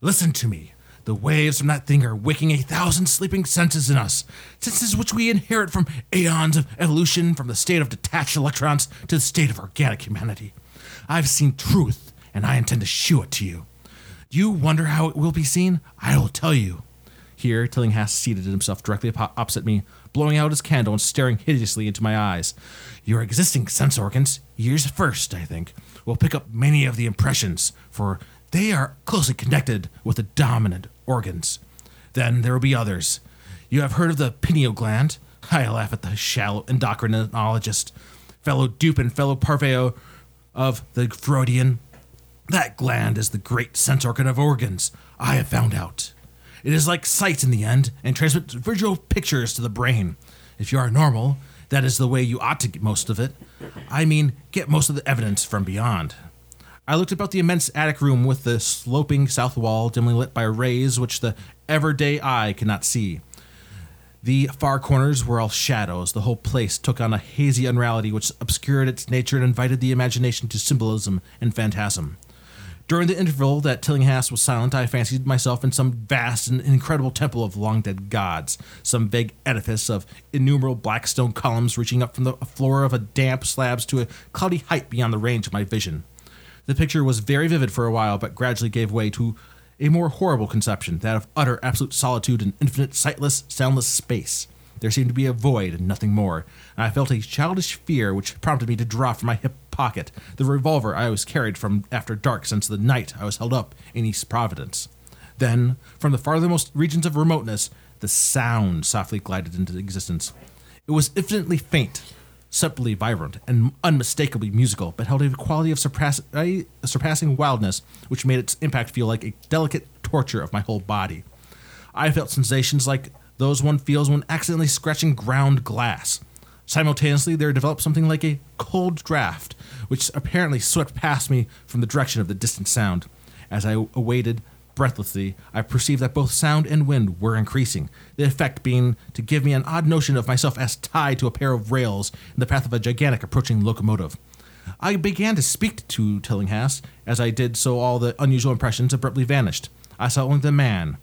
Listen to me. The waves from that thing are waking a thousand sleeping senses in us, senses which we inherit from aeons of evolution, from the state of detached electrons to the state of organic humanity. I've seen truth, and I intend to shew it to you. Do you wonder how it will be seen? I will tell you. Here, Tillinghast seated himself directly oppo- opposite me, blowing out his candle and staring hideously into my eyes. Your existing sense organs, yours first, I think, will pick up many of the impressions, for they are closely connected with the dominant organs. Then there will be others. You have heard of the pineal gland? I laugh at the shallow endocrinologist, fellow dupe and fellow parvenu of the Freudian. That gland is the great sense organ of organs, I have found out. It is like sight in the end and transmits visual pictures to the brain. If you are normal, that is the way you ought to get most of it. I mean, get most of the evidence from beyond. I looked about the immense attic room with the sloping south wall dimly lit by rays which the everyday eye cannot see. The far corners were all shadows. The whole place took on a hazy unreality which obscured its nature and invited the imagination to symbolism and phantasm. During the interval that Tillinghast was silent, I fancied myself in some vast and incredible temple of long dead gods, some vague edifice of innumerable black stone columns reaching up from the floor of a damp slabs to a cloudy height beyond the range of my vision. The picture was very vivid for a while, but gradually gave way to a more horrible conception, that of utter absolute solitude and infinite sightless, soundless space. There seemed to be a void and nothing more, and I felt a childish fear which prompted me to draw from my hip pocket the revolver I always carried from after dark since the night I was held up in East Providence. Then, from the farthermost regions of remoteness, the sound softly glided into existence. It was infinitely faint, subtly vibrant, and unmistakably musical, but held a quality of surpass- surpassing wildness which made its impact feel like a delicate torture of my whole body. I felt sensations like those one feels when accidentally scratching ground glass. Simultaneously, there developed something like a cold draft, which apparently swept past me from the direction of the distant sound. As I awaited breathlessly, I perceived that both sound and wind were increasing, the effect being to give me an odd notion of myself as tied to a pair of rails in the path of a gigantic approaching locomotive. I began to speak to Tillinghast. As I did so, all the unusual impressions abruptly vanished. I saw only the man,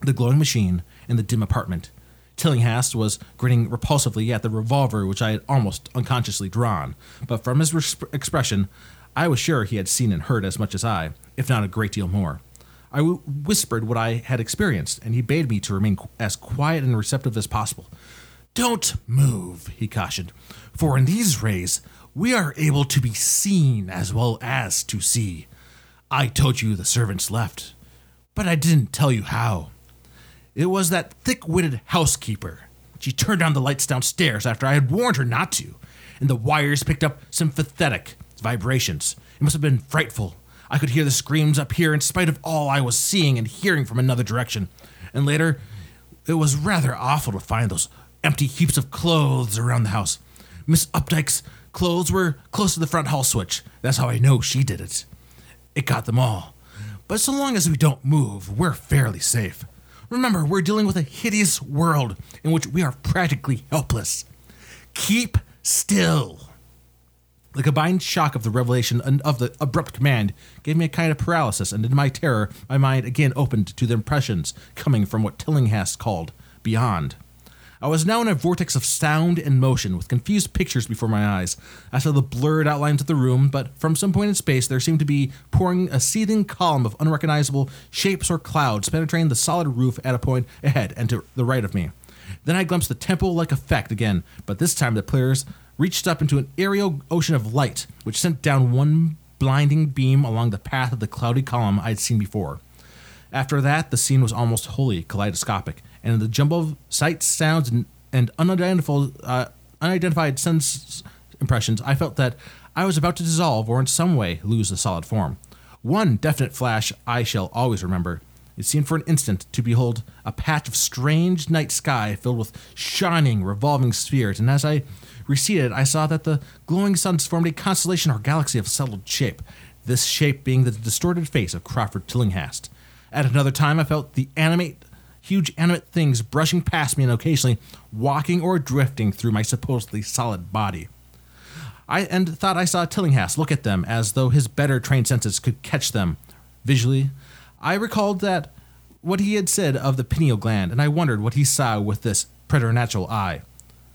the glowing machine, and the dim apartment. Tillinghast was grinning repulsively at the revolver which I had almost unconsciously drawn, but from his res- expression, I was sure he had seen and heard as much as I, if not a great deal more. I w- whispered what I had experienced, and he bade me to remain qu- as quiet and receptive as possible. Don't move, he cautioned, for in these rays we are able to be seen as well as to see. I told you the servants left, but I didn't tell you how. It was that thick witted housekeeper. She turned on the lights downstairs after I had warned her not to, and the wires picked up sympathetic vibrations. It must have been frightful. I could hear the screams up here in spite of all I was seeing and hearing from another direction. And later, it was rather awful to find those empty heaps of clothes around the house. Miss Updike's clothes were close to the front hall switch. That's how I know she did it. It got them all. But so long as we don't move, we're fairly safe. Remember, we're dealing with a hideous world in which we are practically helpless. Keep still. The combined shock of the revelation and of the abrupt command gave me a kind of paralysis, and in my terror, my mind again opened to the impressions coming from what Tillinghast called beyond. I was now in a vortex of sound and motion, with confused pictures before my eyes. I saw the blurred outlines of the room, but from some point in space there seemed to be pouring a seething column of unrecognizable shapes or clouds penetrating the solid roof at a point ahead and to the right of me. Then I glimpsed the temple-like effect again, but this time the players reached up into an aerial ocean of light, which sent down one blinding beam along the path of the cloudy column I had seen before. After that, the scene was almost wholly kaleidoscopic, and the jumble of sights, sounds, and, and unidentified, uh, unidentified sense impressions, I felt that I was about to dissolve or in some way lose the solid form. One definite flash I shall always remember. It seemed for an instant to behold a patch of strange night sky filled with shining, revolving spheres, and as I receded, I saw that the glowing suns formed a constellation or galaxy of settled shape, this shape being the distorted face of Crawford Tillinghast. At another time, I felt the animate, huge animate things brushing past me and occasionally walking or drifting through my supposedly solid body. I and thought I saw Tillinghast look at them as though his better trained senses could catch them visually. I recalled that what he had said of the pineal gland, and I wondered what he saw with this preternatural eye.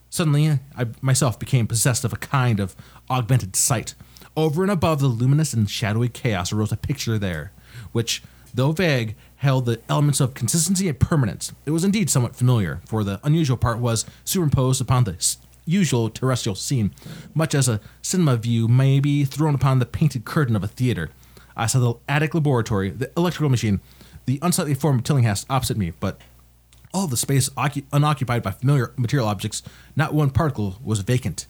Suddenly, I myself became possessed of a kind of augmented sight. Over and above the luminous and shadowy chaos arose a picture there, which, though vague, held the elements of consistency and permanence. It was indeed somewhat familiar, for the unusual part was superimposed upon the usual terrestrial scene, much as a cinema view may be thrown upon the painted curtain of a theater. I saw the attic laboratory, the electrical machine, the unsightly form of Tillinghast opposite me, but all the space unoccupied by familiar material objects, not one particle was vacant.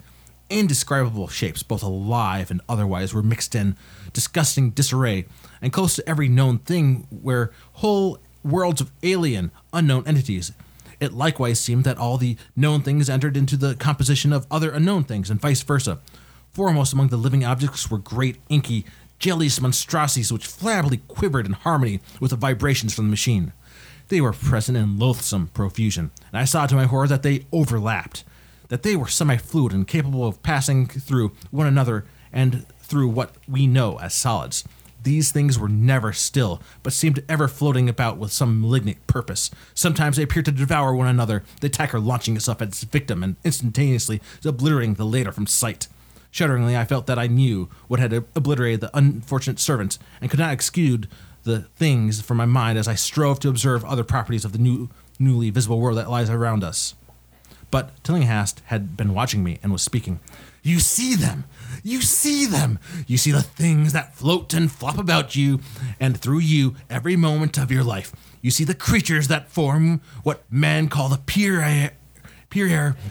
Indescribable shapes, both alive and otherwise, were mixed in disgusting disarray, and close to every known thing were whole worlds of alien, unknown entities. It likewise seemed that all the known things entered into the composition of other unknown things, and vice versa. Foremost among the living objects were great, inky, jellies monstrosities which flabbily quivered in harmony with the vibrations from the machine. They were present in loathsome profusion, and I saw to my horror that they overlapped, that they were semi fluid and capable of passing through one another and through what we know as solids. These things were never still, but seemed ever floating about with some malignant purpose. Sometimes they appeared to devour one another, the attacker launching itself at its victim and instantaneously obliterating the latter from sight. Shudderingly, I felt that I knew what had obliterated the unfortunate servant, and could not exclude the things from my mind as I strove to observe other properties of the new, newly visible world that lies around us. But Tillinghast had been watching me and was speaking. You see them! You see them! You see the things that float and flop about you and through you every moment of your life. You see the creatures that form what men call the pure air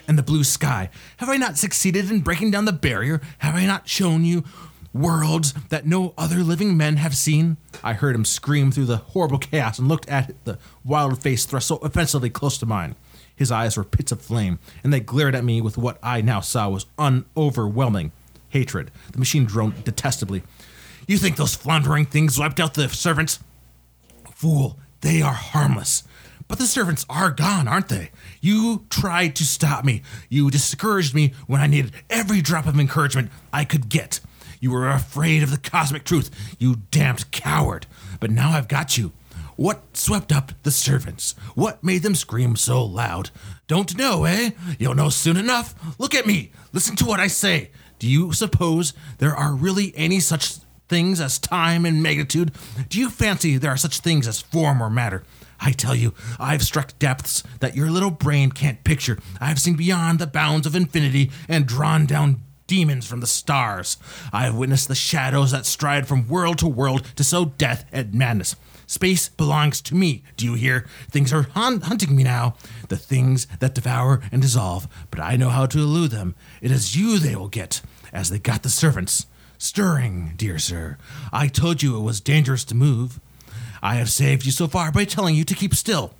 and the blue sky. Have I not succeeded in breaking down the barrier? Have I not shown you worlds that no other living men have seen? I heard him scream through the horrible chaos and looked at the wild face thrust so offensively close to mine. His eyes were pits of flame, and they glared at me with what I now saw was unoverwhelming hatred. The machine droned detestably. You think those floundering things wiped out the servants? Fool, they are harmless. But the servants are gone, aren't they? You tried to stop me. You discouraged me when I needed every drop of encouragement I could get. You were afraid of the cosmic truth, you damned coward. But now I've got you. What swept up the servants? What made them scream so loud? Don't know, eh? You'll know soon enough. Look at me. Listen to what I say. Do you suppose there are really any such things as time and magnitude? Do you fancy there are such things as form or matter? I tell you, I've struck depths that your little brain can't picture. I've seen beyond the bounds of infinity and drawn down demons from the stars. I have witnessed the shadows that stride from world to world to sow death and madness. Space belongs to me. Do you hear? Things are hun- hunting me now. The things that devour and dissolve, but I know how to elude them. It is you they will get, as they got the servants. Stirring, dear sir. I told you it was dangerous to move. I have saved you so far by telling you to keep still.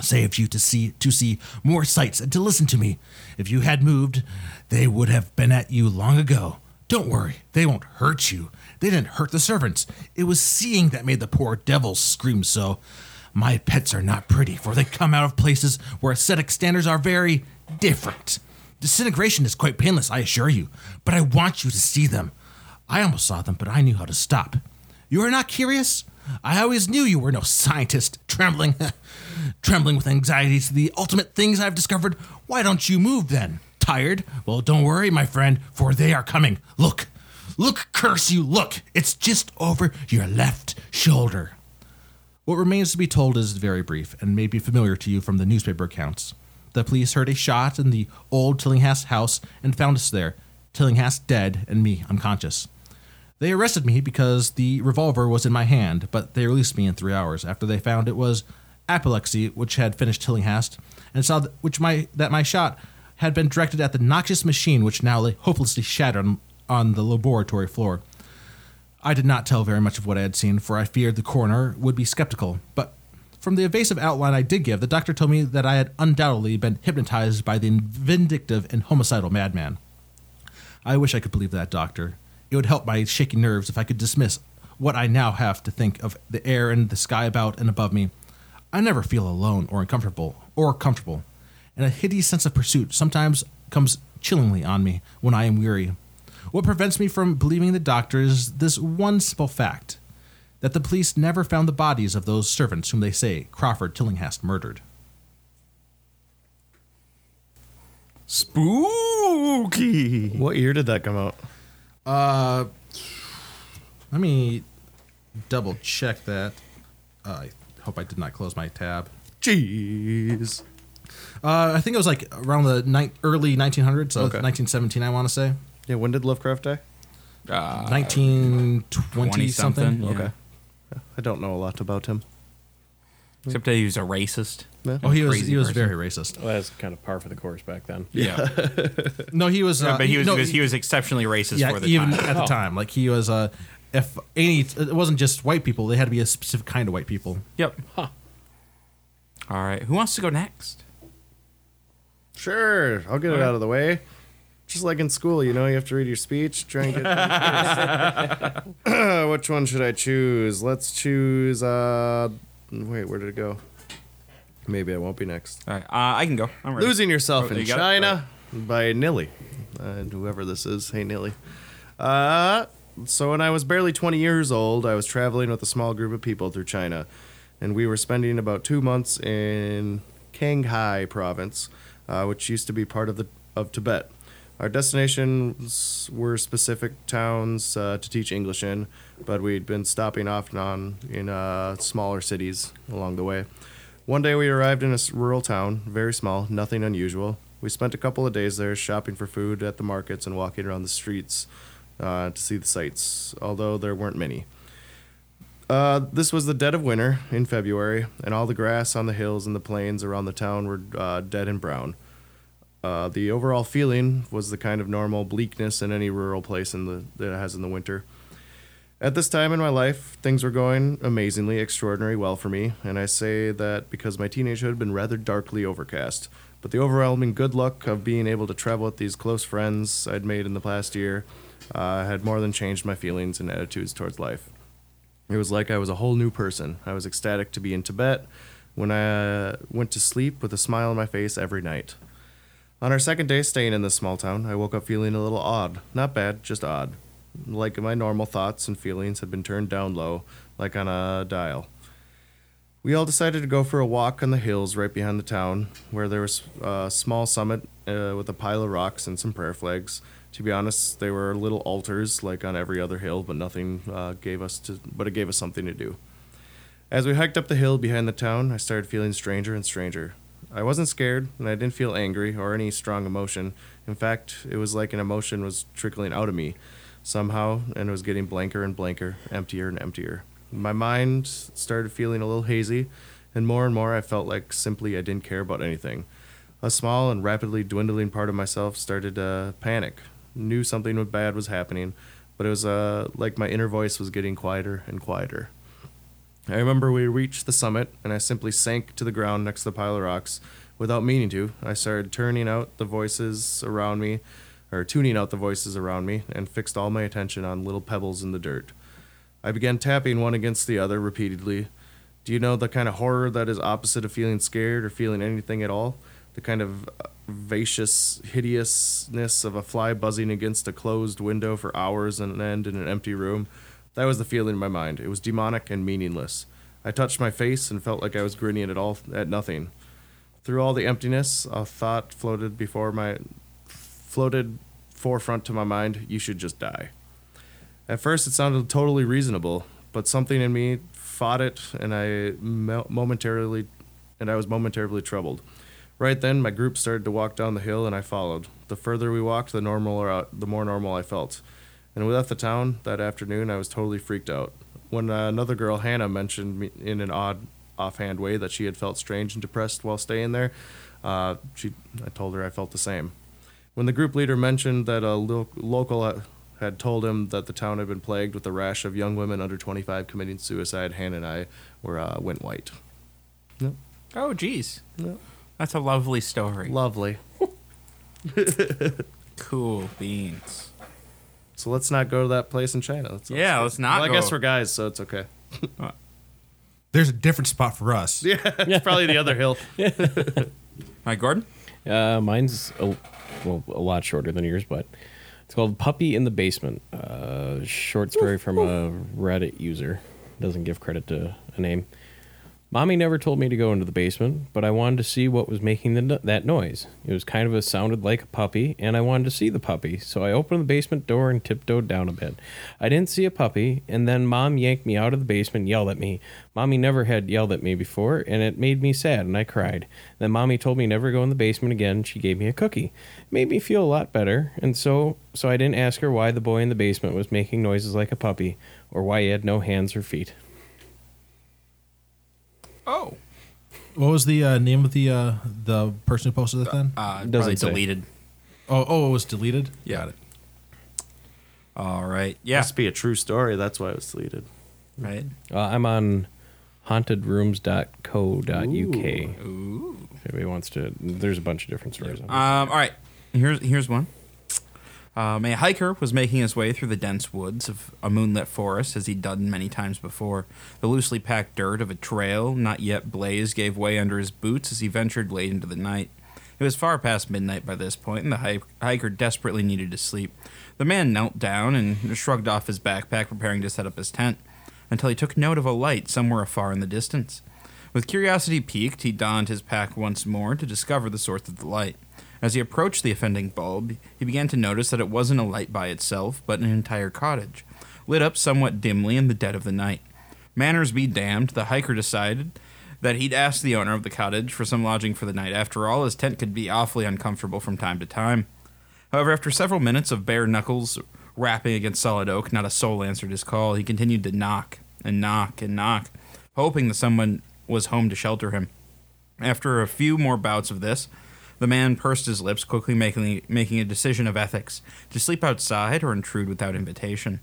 Saved you to see to see more sights and to listen to me. If you had moved, they would have been at you long ago. Don't worry, they won't hurt you. They didn't hurt the servants. It was seeing that made the poor devils scream so. My pets are not pretty, for they come out of places where aesthetic standards are very different. Disintegration is quite painless, I assure you, but I want you to see them. I almost saw them, but I knew how to stop. You are not curious? I always knew you were no scientist, trembling, trembling with anxiety to the ultimate things I've discovered. Why don't you move then? Tired? Well, don't worry, my friend, for they are coming. Look, look, curse you, look. It's just over your left shoulder. What remains to be told is very brief and may be familiar to you from the newspaper accounts. The police heard a shot in the old Tillinghast house and found us there, Tillinghast dead and me unconscious. They arrested me because the revolver was in my hand, but they released me in three hours after they found it was apoplexy which had finished Tillinghast, and saw that, which my that my shot had been directed at the noxious machine which now lay hopelessly shattered on, the laboratory floor. I did not tell very much of what I had seen, for I feared the coroner would be skeptical. But from the evasive outline I did give, the doctor told me that I had undoubtedly been hypnotized by the vindictive and homicidal madman. I wish I could believe that, doctor. It would help my shaky nerves if I could dismiss what I now have to think of the air and the sky about and above me. I never feel alone or uncomfortable or comfortable, and a hideous sense of pursuit sometimes comes chillingly on me when I am weary. What prevents me from believing the doctor is this one simple fact that the police never found the bodies of those servants whom they say Crawford Tillinghast murdered. Spooky. What year did that come out? Uh, let me double check that. Uh, I hope I did not close my tab. Jeez. Uh, I think it was like around the ni- early 1900s, so Okay. 1917, I want to say. Yeah, when did Lovecraft die? Uh, 1920 20 something. something. Yeah. Okay. I don't know a lot about him. Except that he was a racist. Yeah. Oh, he was he was person. very racist. Well, that's kind of par for the course back then. Yeah. No, he was. Uh, but he was, no, he was he was exceptionally racist yeah, for the even time. at the Oh. time, like he was. Uh, if any, it wasn't just white people. They had to be a specific kind of white people. Yep. Huh. All right. Who wants to go next? Sure, I'll get it out of the way. Just like in school, you know, you have to read your speech, try and get. Uh, Which one should I choose? Let's choose. Uh, wait, where did it go? Maybe I won't be next. All right. Uh, I can go. I'm ready. Losing Yourself Oh, in you? China by Nilly. And whoever this is, hey Nilly. Uh, so when I was barely 20 years old, I was traveling with a small group of people through China. And we were spending about two months in Qinghai province, uh, which used to be part of, the, of Tibet. Our destinations were specific towns uh, to teach English in, but we'd been stopping off and on in uh, smaller cities along the way. One day we arrived in a rural town, very small, nothing unusual. We spent a couple of days there shopping for food at the markets and walking around the streets uh, to see the sights, although there weren't many. Uh, this was the dead of winter in February, and all the grass on the hills and the plains around the town were uh, dead and brown. Uh, the overall feeling was the kind of normal bleakness in any rural place in the, that it has in the winter. At this time in my life, things were going amazingly, extraordinary well for me, and I say that because my teenagehood had been rather darkly overcast. But the overwhelming good luck of being able to travel with these close friends I'd made in the past year uh, had more than changed my feelings and attitudes towards life. It was like I was a whole new person. I was ecstatic to be in Tibet when I uh, went to sleep with a smile on my face every night. On our second day staying in this small town, I woke up feeling a little odd. Not bad, just odd. Like my normal thoughts and feelings had been turned down low, like on a dial. We all decided to go for a walk on the hills right behind the town, where there was a small summit uh, with a pile of rocks and some prayer flags. To be honest, they were little altars, like on every other hill, but nothing uh, gave us to. But it gave us something to do. As we hiked up the hill behind the town, I started feeling stranger and stranger. I wasn't scared, and I didn't feel angry or any strong emotion. In fact, it was like an emotion was trickling out of me somehow, and it was getting blanker and blanker, emptier and emptier. My mind started feeling a little hazy, and more and more I felt like simply I didn't care about anything. A small and rapidly dwindling part of myself started to panic, knew something bad was happening, but it was uh, like my inner voice was getting quieter and quieter. I remember we reached the summit, and I simply sank to the ground next to the pile of rocks without meaning to. I started turning out the voices around me, or tuning out the voices around me, and fixed all my attention on little pebbles in the dirt. I began tapping one against the other repeatedly. Do you know the kind of horror that is opposite of feeling scared or feeling anything at all? The kind of uh, vacious hideousness of a fly buzzing against a closed window for hours on end in an empty room. That was the feeling in my mind. It was demonic and meaningless. I touched my face and felt like I was grinning at all at nothing. Through all the emptiness, a thought floated before my floated forefront to my mind, you should just die. At first it sounded totally reasonable, but something in me fought it and I momentarily and I was momentarily troubled. Right then, my group started to walk down the hill, and I followed. The further we walked, the normal, the more normal I felt. And we left the town that afternoon. I was totally freaked out. When uh, another girl, Hannah, mentioned me in an odd, offhand way that she had felt strange and depressed while staying there, uh, she, I told her I felt the same. When the group leader mentioned that a lo- local uh, had told him that the town had been plagued with a rash of young women under 25 committing suicide, Hannah and I were uh, went white. Yep. Oh, geez. Yep. That's a lovely story. Lovely. cool beans. So let's not go to that place in China. Let's, Yeah, let's not Well, I go. guess we're guys, so it's okay. There's a different spot for us. Yeah, it's probably the other hill. Mike Gordon? Uh, mine's a, well, a lot shorter than yours, but it's called "Puppy in the Basement." Uh, short story from a Reddit user. doesn't give credit to a name. Mommy never told me to go into the basement, but I wanted to see what was making the, that noise. It was kind of a sounded like a puppy, and I wanted to see the puppy, so I opened the basement door and tiptoed down a bit. I didn't see a puppy, and then Mom yanked me out of the basement and yelled at me. Mommy never had yelled at me before, and it made me sad, and I cried. Then Mommy told me never go in the basement again. She gave me a cookie. It made me feel a lot better, and so so I didn't ask her why the boy in the basement was making noises like a puppy, or why he had no hands or feet. Oh. What was the uh, name of the uh, the person who posted it then? Uh, Doesn't say. deleted. oh, oh, it was deleted. Yeah. Got it. All right. Yeah. Must be a true story. That's why it was deleted. Right. Uh, I'm on hauntedrooms.co.uk. Ooh. If anybody wants to, there's a bunch of different stories. on Um, all right. Here's here's one. Um, a hiker was making his way through the dense woods of a moonlit forest as he'd done many times before. The loosely packed dirt of a trail, not yet blazed, gave way under his boots as he ventured late into the night. It was far past midnight by this point, and the hi- hiker desperately needed to sleep. The man knelt down and shrugged off his backpack, preparing to set up his tent, until he took note of a light somewhere afar in the distance. With curiosity piqued, he donned his pack once more to discover the source of the light. As he approached the offending bulb, he began to notice that it wasn't a light by itself, but an entire cottage, lit up somewhat dimly in the dead of the night. Manners be damned, the hiker decided that he'd ask the owner of the cottage for some lodging for the night. After all, his tent could be awfully uncomfortable from time to time. However, after several minutes of bare knuckles rapping against solid oak, not a soul answered his call. He continued to knock and knock and knock, hoping that someone was home to shelter him. After a few more bouts of this, the man pursed his lips, quickly making, making a decision of ethics to sleep outside or intrude without invitation.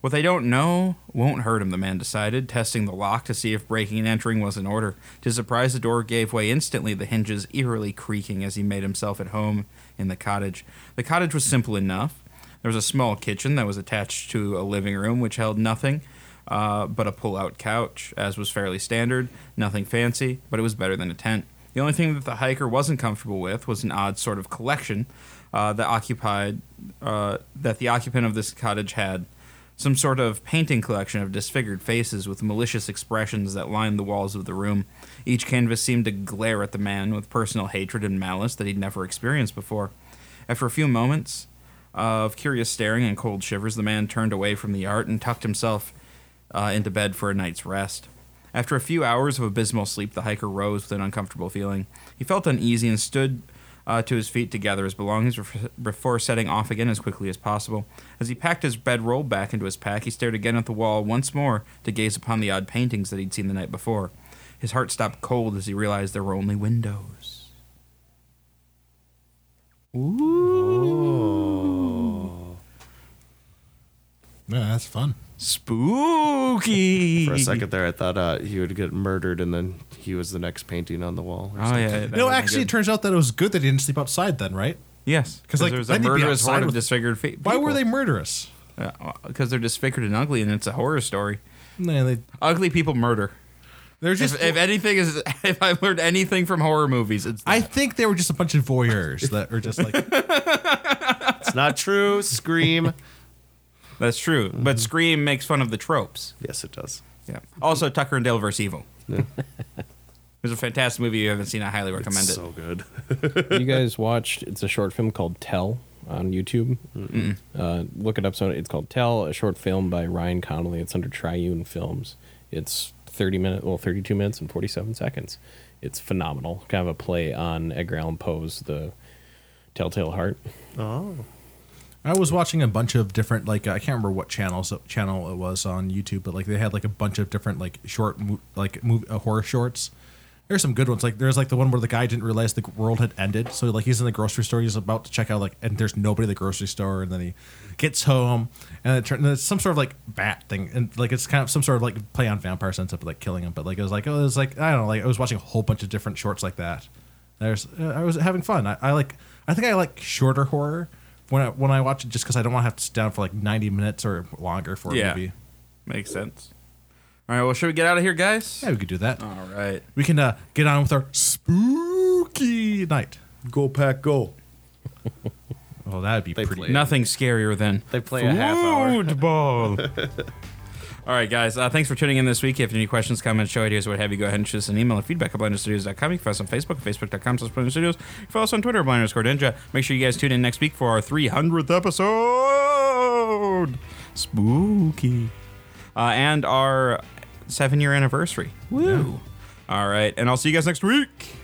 What they don't know won't hurt him, the man decided, testing the lock to see if breaking and entering was in order. To his surprise, the door gave way instantly, the hinges eerily creaking as he made himself at home in the cottage. The cottage was simple enough. There was a small kitchen that was attached to a living room, which held nothing uh, but a pull out couch, as was fairly standard. Nothing fancy, but it was better than a tent. The only thing that the hiker wasn't comfortable with was an odd sort of collection uh, that occupied uh, that the occupant of this cottage had some sort of painting collection of disfigured faces with malicious expressions that lined the walls of the room. Each canvas seemed to glare at the man with personal hatred and malice that he'd never experienced before. After a few moments of curious staring and cold shivers, the man turned away from the art and tucked himself uh, into bed for a night's rest. After a few hours of abysmal sleep, the hiker rose with an uncomfortable feeling. He felt uneasy and stood uh, to his feet to gather his belongings before setting off again as quickly as possible. As he packed his bedroll back into his pack, he stared again at the wall once more to gaze upon the odd paintings that he'd seen the night before. His heart stopped cold as he realized there were only windows. Yeah, that's fun. Spooky. For a second there, I thought uh, he would get murdered, and then he was the next painting on the wall. or Oh something. yeah. that no, would've been actually, it good. turns out that it was good that he didn't sleep outside then, right? yes, 'Cause, like, there was a then you'd be murderous outside horde of with- disfigured feet. Why were they murderous? Because they're disfigured and ugly, and it's a horror story. No, they, Ugly people murder. they're just. If, if anything is, if I've learned anything from horror movies, it's I think they were just a bunch of voyeurs that are just like, It's not true. Scream. that's true. Mm-hmm. But Scream makes fun of the tropes. yes, it does. Yeah. Also, Tucker and Dale vs. Evil. Yeah. It's a fantastic movie. You haven't seen? I highly recommend It's it. so good. you guys watched? It's a short film called Tell on YouTube. Uh, look it up. So it's called Tell, a short film by Ryan Connolly. It's under Triune Films. It's thirty minutes, well, thirty-two minutes and forty-seven seconds. It's phenomenal. Kind of a play on Edgar Allan Poe's The Telltale Heart. Oh. I was watching a bunch of different like I can't remember what channels channel it was on YouTube, but like they had like a bunch of different like short like movie, uh, horror shorts. There's some good ones. Like there's like the one where the guy didn't realize the world had ended, so like he's in the grocery store, he's about to check out like, and there's nobody at the grocery store, and then he gets home, and it turns it's some sort of like bat thing, and like it's kind of some sort of like play on vampire sense up like killing him, but like it was like oh it was like I don't know like I was watching a whole bunch of different shorts like that. There's uh, I was having fun. I, I like I think I like shorter horror when I, when I watch it just because I don't want to have to sit down for like 90 minutes or longer for a Yeah. movie. Makes sense. All right. Well, should we get out of here, guys? Yeah, we could do that. All right. We can uh, get on with our spooky night. Go pack, go. Oh, that'd be They pretty. play- Nothing scarier than They play a half hour. football. All right, guys. Uh, thanks for tuning in this week. If you have any questions, comments, show ideas, what have you, go ahead and shoot us an email at feedback at blindstudios.com. You can find us on Facebook, facebook.com slash Blinder Studios. You can follow us on Twitter, blind underscore ninja. Make sure you guys tune in next week for our 300th episode. Spooky. Uh, and our seven year anniversary. Woo. All right. And I'll see you guys next week.